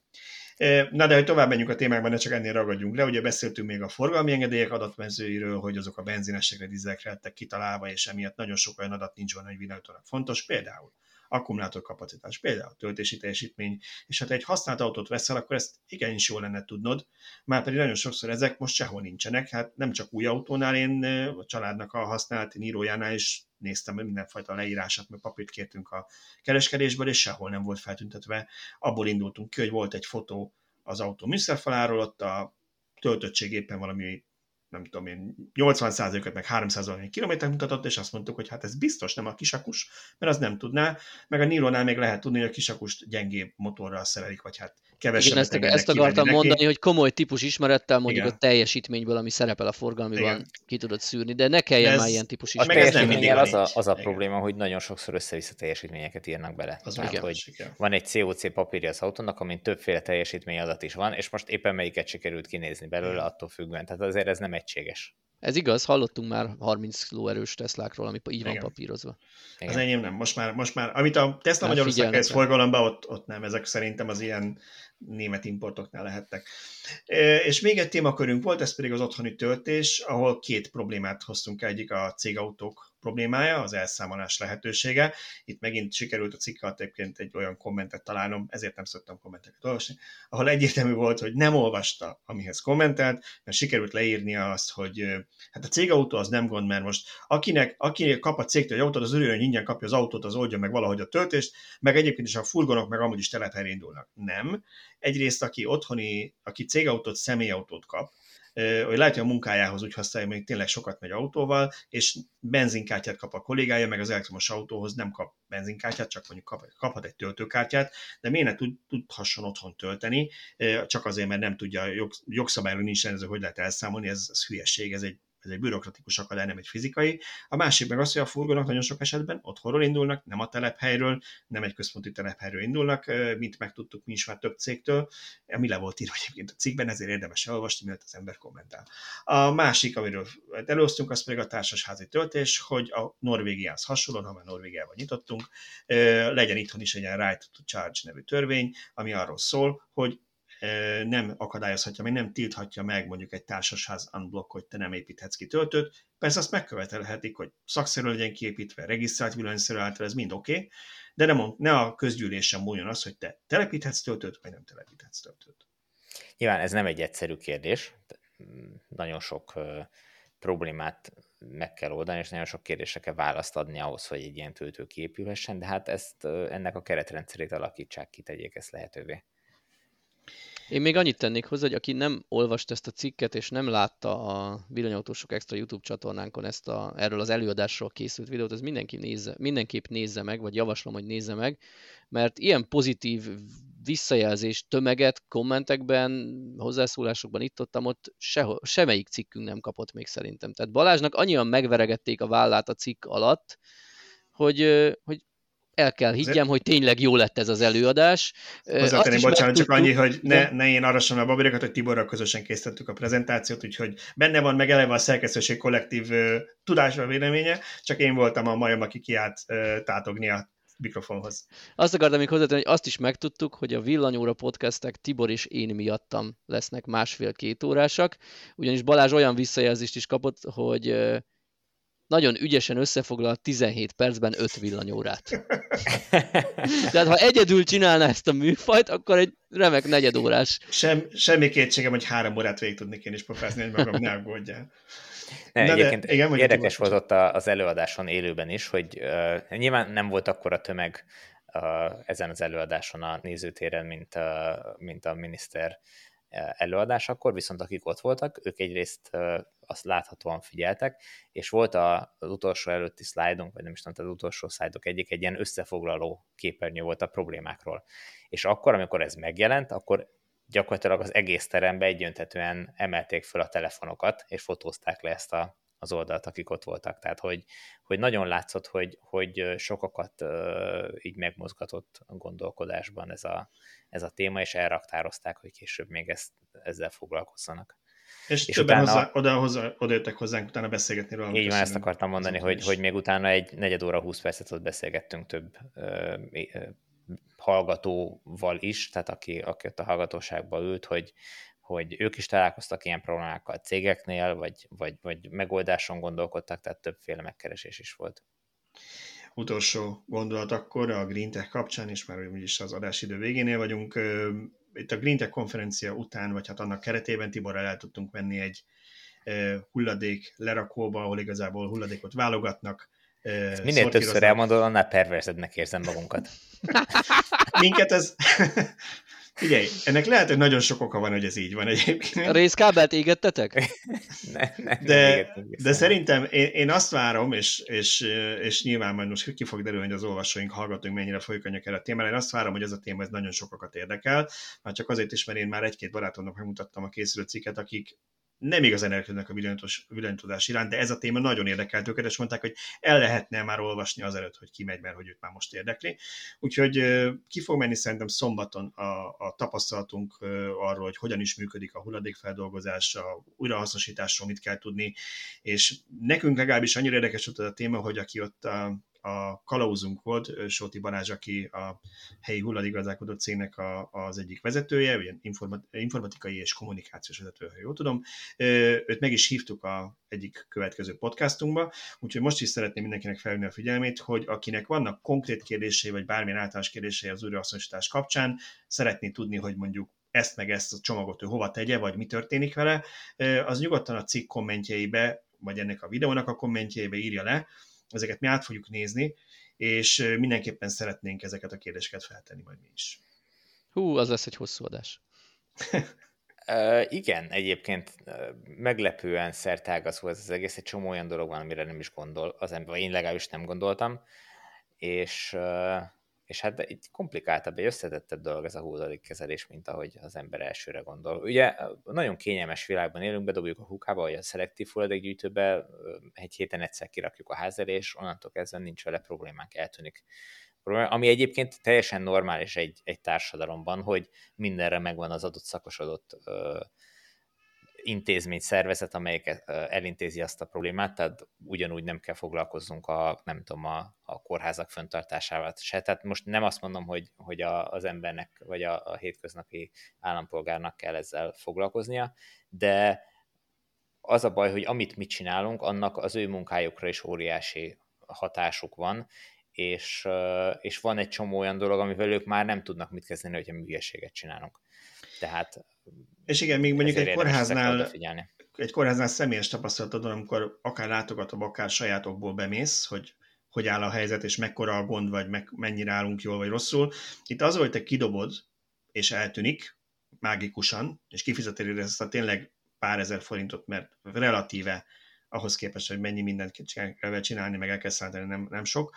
Na de, hogy tovább menjünk a témákban, ne csak ennél ragadjunk le, ugye beszéltünk még a forgalmi engedélyek adatmezőiről, hogy azok a benzinesekre, dízelekre lettek kitalálva, és emiatt nagyon sok olyan adat nincs van, hogy fontos. Például akkumulátor kapacitás, például töltési teljesítmény, és ha te egy használt autót veszel, akkor ezt igenis jól lenne tudnod, már pedig nagyon sokszor ezek most sehol nincsenek, hát nem csak új autónál, én a családnak a használt nírójánál is néztem mindenfajta leírását, meg papírt kértünk a kereskedésből, és sehol nem volt feltüntetve. Abból indultunk ki, hogy volt egy fotó az autó műszerfaláról, ott a töltöttség éppen valami nem tudom én, 80%-ot meg 300 kilométer mutatott, és azt mondtuk, hogy hát ez biztos nem a kisakus, mert az nem tudná, meg a Nilonál még lehet tudni, hogy a kisakust gyengébb motorral szerelik, vagy hát kevesebb. Igen, ezt, ezt akartam mondani, neki. hogy komoly típus ismerettel mondjuk Igen. a teljesítményből, ami szerepel a forgalmiban, Igen. ki tudod szűrni, de ne kelljen ez, már ilyen típus ismerettel. Az, a, az a probléma, hogy nagyon sokszor össze-vissza teljesítményeket írnak bele. Az Tehát, hogy igen. van egy COC papírja az autónak, amin többféle teljesítmény adat is van, és most éppen melyiket sikerült kinézni belőle, attól függően. Tehát azért ez nem egységes. Ez igaz, hallottunk már 30 lóerős Teslákról, ami így van Igen. papírozva. Igen. Az enyém nem. Most már, most már amit a Tesla Magyarország ez forgalomba, ott, ott nem. Ezek szerintem az ilyen német importoknál lehettek. És még egy témakörünk volt, ez pedig az otthoni töltés, ahol két problémát hoztunk egyik a cégautók problémája, az elszámolás lehetősége. Itt megint sikerült a cikk alatt egyébként egy olyan kommentet találnom, ezért nem szoktam kommenteket olvasni, ahol egyértelmű volt, hogy nem olvasta, amihez kommentelt, mert sikerült leírnia azt, hogy hát a cégautó az nem gond, mert most akinek, akinek kap a cégtől egy autót, az örüljön, hogy ingyen kapja az autót, az oldja meg valahogy a töltést, meg egyébként is a furgonok meg amúgy is telephelyre indulnak. Nem. Egyrészt, aki otthoni, aki cégautót, személyautót kap, hogy hogy a munkájához úgy használja, hogy tényleg sokat megy autóval, és benzinkártyát kap a kollégája, meg az elektromos autóhoz nem kap benzinkártyát, csak mondjuk kap, kaphat egy töltőkártyát, de miért ne tud, tudhasson otthon tölteni, csak azért, mert nem tudja, jog, jogszabályról nincs ez, hogy lehet elszámolni, ez, ez hülyeség, ez egy ez egy bürokratikus akadály, nem egy fizikai. A másik meg az, hogy a furgonok nagyon sok esetben otthonról indulnak, nem a telephelyről, nem egy központi telephelyről indulnak, mint megtudtuk mi is már több cégtől, ami le volt írva egyébként a cikkben, ezért érdemes elolvasni, mielőtt az ember kommentál. A másik, amiről előztünk, az pedig a társasházi töltés, hogy a Norvégiához hasonlóan, ha már Norvégiában nyitottunk, legyen itthon is egy ilyen Right to Charge nevű törvény, ami arról szól, hogy nem akadályozhatja, meg nem tilthatja meg mondjuk egy társasház unblock, hogy te nem építhetsz ki töltőt. Persze azt megkövetelhetik, hogy szakszerű legyen kiépítve, regisztrált villanyszerű által, ez mind oké, okay, de ne, mond, ne a közgyűlésen mondjon az, hogy te telepíthetsz töltőt, vagy nem telepíthetsz töltőt. Nyilván ez nem egy egyszerű kérdés. Nagyon sok problémát meg kell oldani, és nagyon sok kérdésre kell választ adni ahhoz, hogy egy ilyen töltő kiépülhessen, de hát ezt ennek a keretrendszerét alakítsák ki, tegyék ezt lehetővé. Én még annyit tennék hozzá, hogy aki nem olvast ezt a cikket, és nem látta a Villanyautósok Extra YouTube csatornánkon ezt a, erről az előadásról készült videót, az mindenki nézze, mindenképp nézze meg, vagy javaslom, hogy nézze meg, mert ilyen pozitív visszajelzés tömeget kommentekben, hozzászólásokban itt ott, ott sehol, semmelyik cikkünk nem kapott még szerintem. Tehát Balázsnak annyian megveregették a vállát a cikk alatt, hogy, hogy el kell higgyem, hogy tényleg jó lett ez az előadás. Hozzátenném, bocsánat, csak annyi, hogy ne, ne én arassam a babérokat, hogy Tiborral közösen készítettük a prezentációt, úgyhogy benne van meg eleve a szerkesztőség kollektív uh, tudásra véleménye, csak én voltam a majom, aki kiállt uh, tátogni a mikrofonhoz. Azt akartam még hozzátenni, hogy azt is megtudtuk, hogy a Villanyóra podcastek Tibor és én miattam lesznek másfél-két órásak, ugyanis Balázs olyan visszajelzést is kapott, hogy nagyon ügyesen összefoglalt 17 percben 5 villanyórát. Tehát ha egyedül csinálná ezt a műfajt, akkor egy remek negyedórás. Sem, semmi kétségem, hogy három órát végig tudnék én is pofázni, hogy magam ne aggódjál. Ne, Na egyébként de, igen, érdekes volt ott az előadáson élőben is, hogy uh, nyilván nem volt akkora tömeg uh, ezen az előadáson a nézőtéren, mint, uh, mint a miniszter előadás akkor, viszont akik ott voltak, ők egyrészt azt láthatóan figyeltek, és volt az utolsó előtti szlájdunk, vagy nem is tudom, az utolsó szlájdok egyik egy ilyen összefoglaló képernyő volt a problémákról. És akkor, amikor ez megjelent, akkor gyakorlatilag az egész terembe egyöntetően emelték fel a telefonokat, és fotózták le ezt a, az oldalt, akik ott voltak. Tehát, hogy, hogy nagyon látszott, hogy, hogy sokakat uh, így megmozgatott gondolkodásban ez a, ez a téma, és elraktározták, hogy később még ezt, ezzel foglalkozzanak. És, és többen utána, hozzá, oda, hozzá, oda jöttek hozzánk utána beszélgetni róla. Így van, ezt akartam mondani, hogy, hogy még utána egy negyed óra, 20 percet ott beszélgettünk több ö, ö, hallgatóval is, tehát aki, aki ott a hallgatóságban ült, hogy, hogy ők is találkoztak ilyen problémákkal cégeknél, vagy, vagy, vagy megoldáson gondolkodtak, tehát többféle megkeresés is volt. Utolsó gondolat akkor a Green Tech kapcsán, és már úgyis az adásidő végénél vagyunk. Itt a Green Tech konferencia után, vagy hát annak keretében Tiborral el tudtunk venni egy hulladék lerakóba, ahol igazából hulladékot válogatnak, ezt minél többször elmondod, annál perversednek érzem magunkat. Minket ez... Figyelj, ennek lehet, hogy nagyon sok oka van, hogy ez így van egyébként. A részkábelt égettetek? ne, ne, de, de szerintem én, én azt várom, és, és, és nyilván majd most ki fog derülni, hogy az olvasóink, hallgatóink mennyire folyik erre a témára. Én azt várom, hogy ez a téma ez nagyon sokakat érdekel, már csak azért is, mert én már egy-két barátomnak megmutattam a készülő cikket, akik nem igazán érdeklődnek a villanytudás iránt, de ez a téma nagyon érdekelt őket, és mondták, hogy el lehetne már olvasni azelőtt, hogy kimegy, mert hogy őt már most érdekli. Úgyhogy ki fog menni szerintem szombaton a, a tapasztalatunk arról, hogy hogyan is működik a hulladékfeldolgozás, a újrahasznosításról mit kell tudni, és nekünk legalábbis annyira érdekes volt a téma, hogy aki ott a, a kalauzunk volt, Sóti Balázs, aki a helyi hulladékgazdálkodó cégnek a, az egyik vezetője, ugye informatikai és kommunikációs vezető, ha jól tudom. Őt meg is hívtuk a egyik következő podcastunkba, úgyhogy most is szeretném mindenkinek felvenni a figyelmét, hogy akinek vannak konkrét kérdései, vagy bármilyen általános kérdései az újrahasznosítás kapcsán, szeretné tudni, hogy mondjuk ezt meg ezt a csomagot ő hova tegye, vagy mi történik vele, az nyugodtan a cikk kommentjeibe, vagy ennek a videónak a kommentjeibe írja le, ezeket mi át fogjuk nézni, és mindenképpen szeretnénk ezeket a kérdéseket feltenni majd mi is. Hú, az lesz egy hosszú adás. Uh, igen, egyébként uh, meglepően szertágazó ez az egész, egy csomó olyan dolog van, amire nem is gondol az ember, vagy én legalábbis nem gondoltam, és uh, és hát egy komplikáltabb, egy összetettebb dolog ez a kezelés, mint ahogy az ember elsőre gondol. Ugye nagyon kényelmes világban élünk, bedobjuk a hukába, vagy a szelektív hulladékgyűjtőbe, egy héten egyszer kirakjuk a ház onnantól kezdve nincs vele problémánk, eltűnik. Ami egyébként teljesen normális egy, egy társadalomban, hogy mindenre megvan az adott szakosodott intézmény, szervezet, amelyik elintézi azt a problémát, tehát ugyanúgy nem kell foglalkozzunk a, nem tudom, a, a kórházak föntartásával se. Tehát most nem azt mondom, hogy, hogy a, az embernek, vagy a, a hétköznapi állampolgárnak kell ezzel foglalkoznia, de az a baj, hogy amit mi csinálunk, annak az ő munkájukra is óriási hatásuk van, és, és van egy csomó olyan dolog, amivel ők már nem tudnak mit kezdeni, hogyha műveséget csinálunk. Tehát és igen, még mondjuk egy kórháznál, egy kórháznál személyes tapasztalatod amikor akár látogatom, akár sajátokból bemész, hogy hogy áll a helyzet, és mekkora a gond, vagy meg, mennyire állunk jól, vagy rosszul. Itt az, hogy te kidobod, és eltűnik, mágikusan, és kifizetél ezt a tényleg pár ezer forintot, mert relatíve ahhoz képest, hogy mennyi mindent kell csinálni, meg el kell szállítani, nem, nem sok,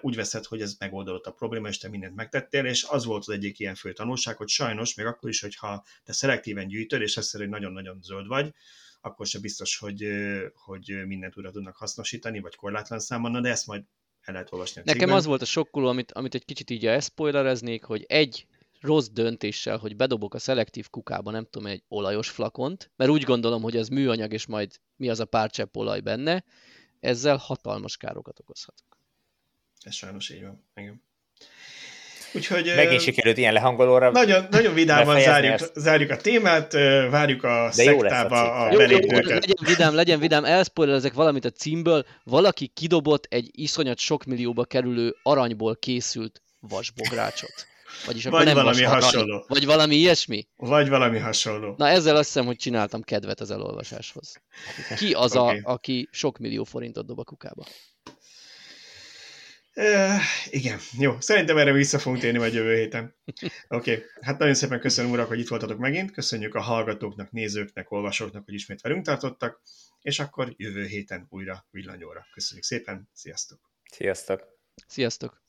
úgy veszed, hogy ez megoldott a probléma, és te mindent megtettél, és az volt az egyik ilyen fő tanulság, hogy sajnos, még akkor is, hogyha te szelektíven gyűjtöd, és azt hogy nagyon-nagyon zöld vagy, akkor se biztos, hogy, hogy mindent újra tudnak hasznosítani, vagy korlátlan számon, de ezt majd el lehet olvasni a Nekem az volt a sokkoló, amit, amit egy kicsit így elszpoilereznék, hogy egy rossz döntéssel, hogy bedobok a szelektív kukába, nem tudom, egy olajos flakont, mert úgy gondolom, hogy ez műanyag, és majd mi az a pár csepp olaj benne, ezzel hatalmas károkat okozhatok. Ez sajnos így van. Igen. Úgyhogy Megint sikerült ilyen lehangolóra. nagyon, nagyon vidáman zárjuk, ezt. zárjuk a témát, várjuk a De a szektába a, cikk. Jó, jó, legyen vidám, legyen vidám, elszpoilerezek valamit a címből, valaki kidobott egy iszonyat sok millióba kerülő aranyból készült vasbográcsot. Vagyis akkor Vagy nem valami vas arany, hasonló. Vagy valami ilyesmi. Vagy valami hasonló. Na ezzel azt hiszem, hogy csináltam kedvet az elolvasáshoz. Ki az, Oké. a, aki sok millió forintot dob a kukába? Uh, igen, jó. Szerintem erre vissza fogunk térni majd jövő héten. Oké, okay. hát nagyon szépen köszönöm, urak, hogy itt voltatok megint. Köszönjük a hallgatóknak, nézőknek, olvasóknak, hogy ismét velünk tartottak, és akkor jövő héten újra villanyóra. Köszönjük szépen, sziasztok! Sziasztok! Sziasztok!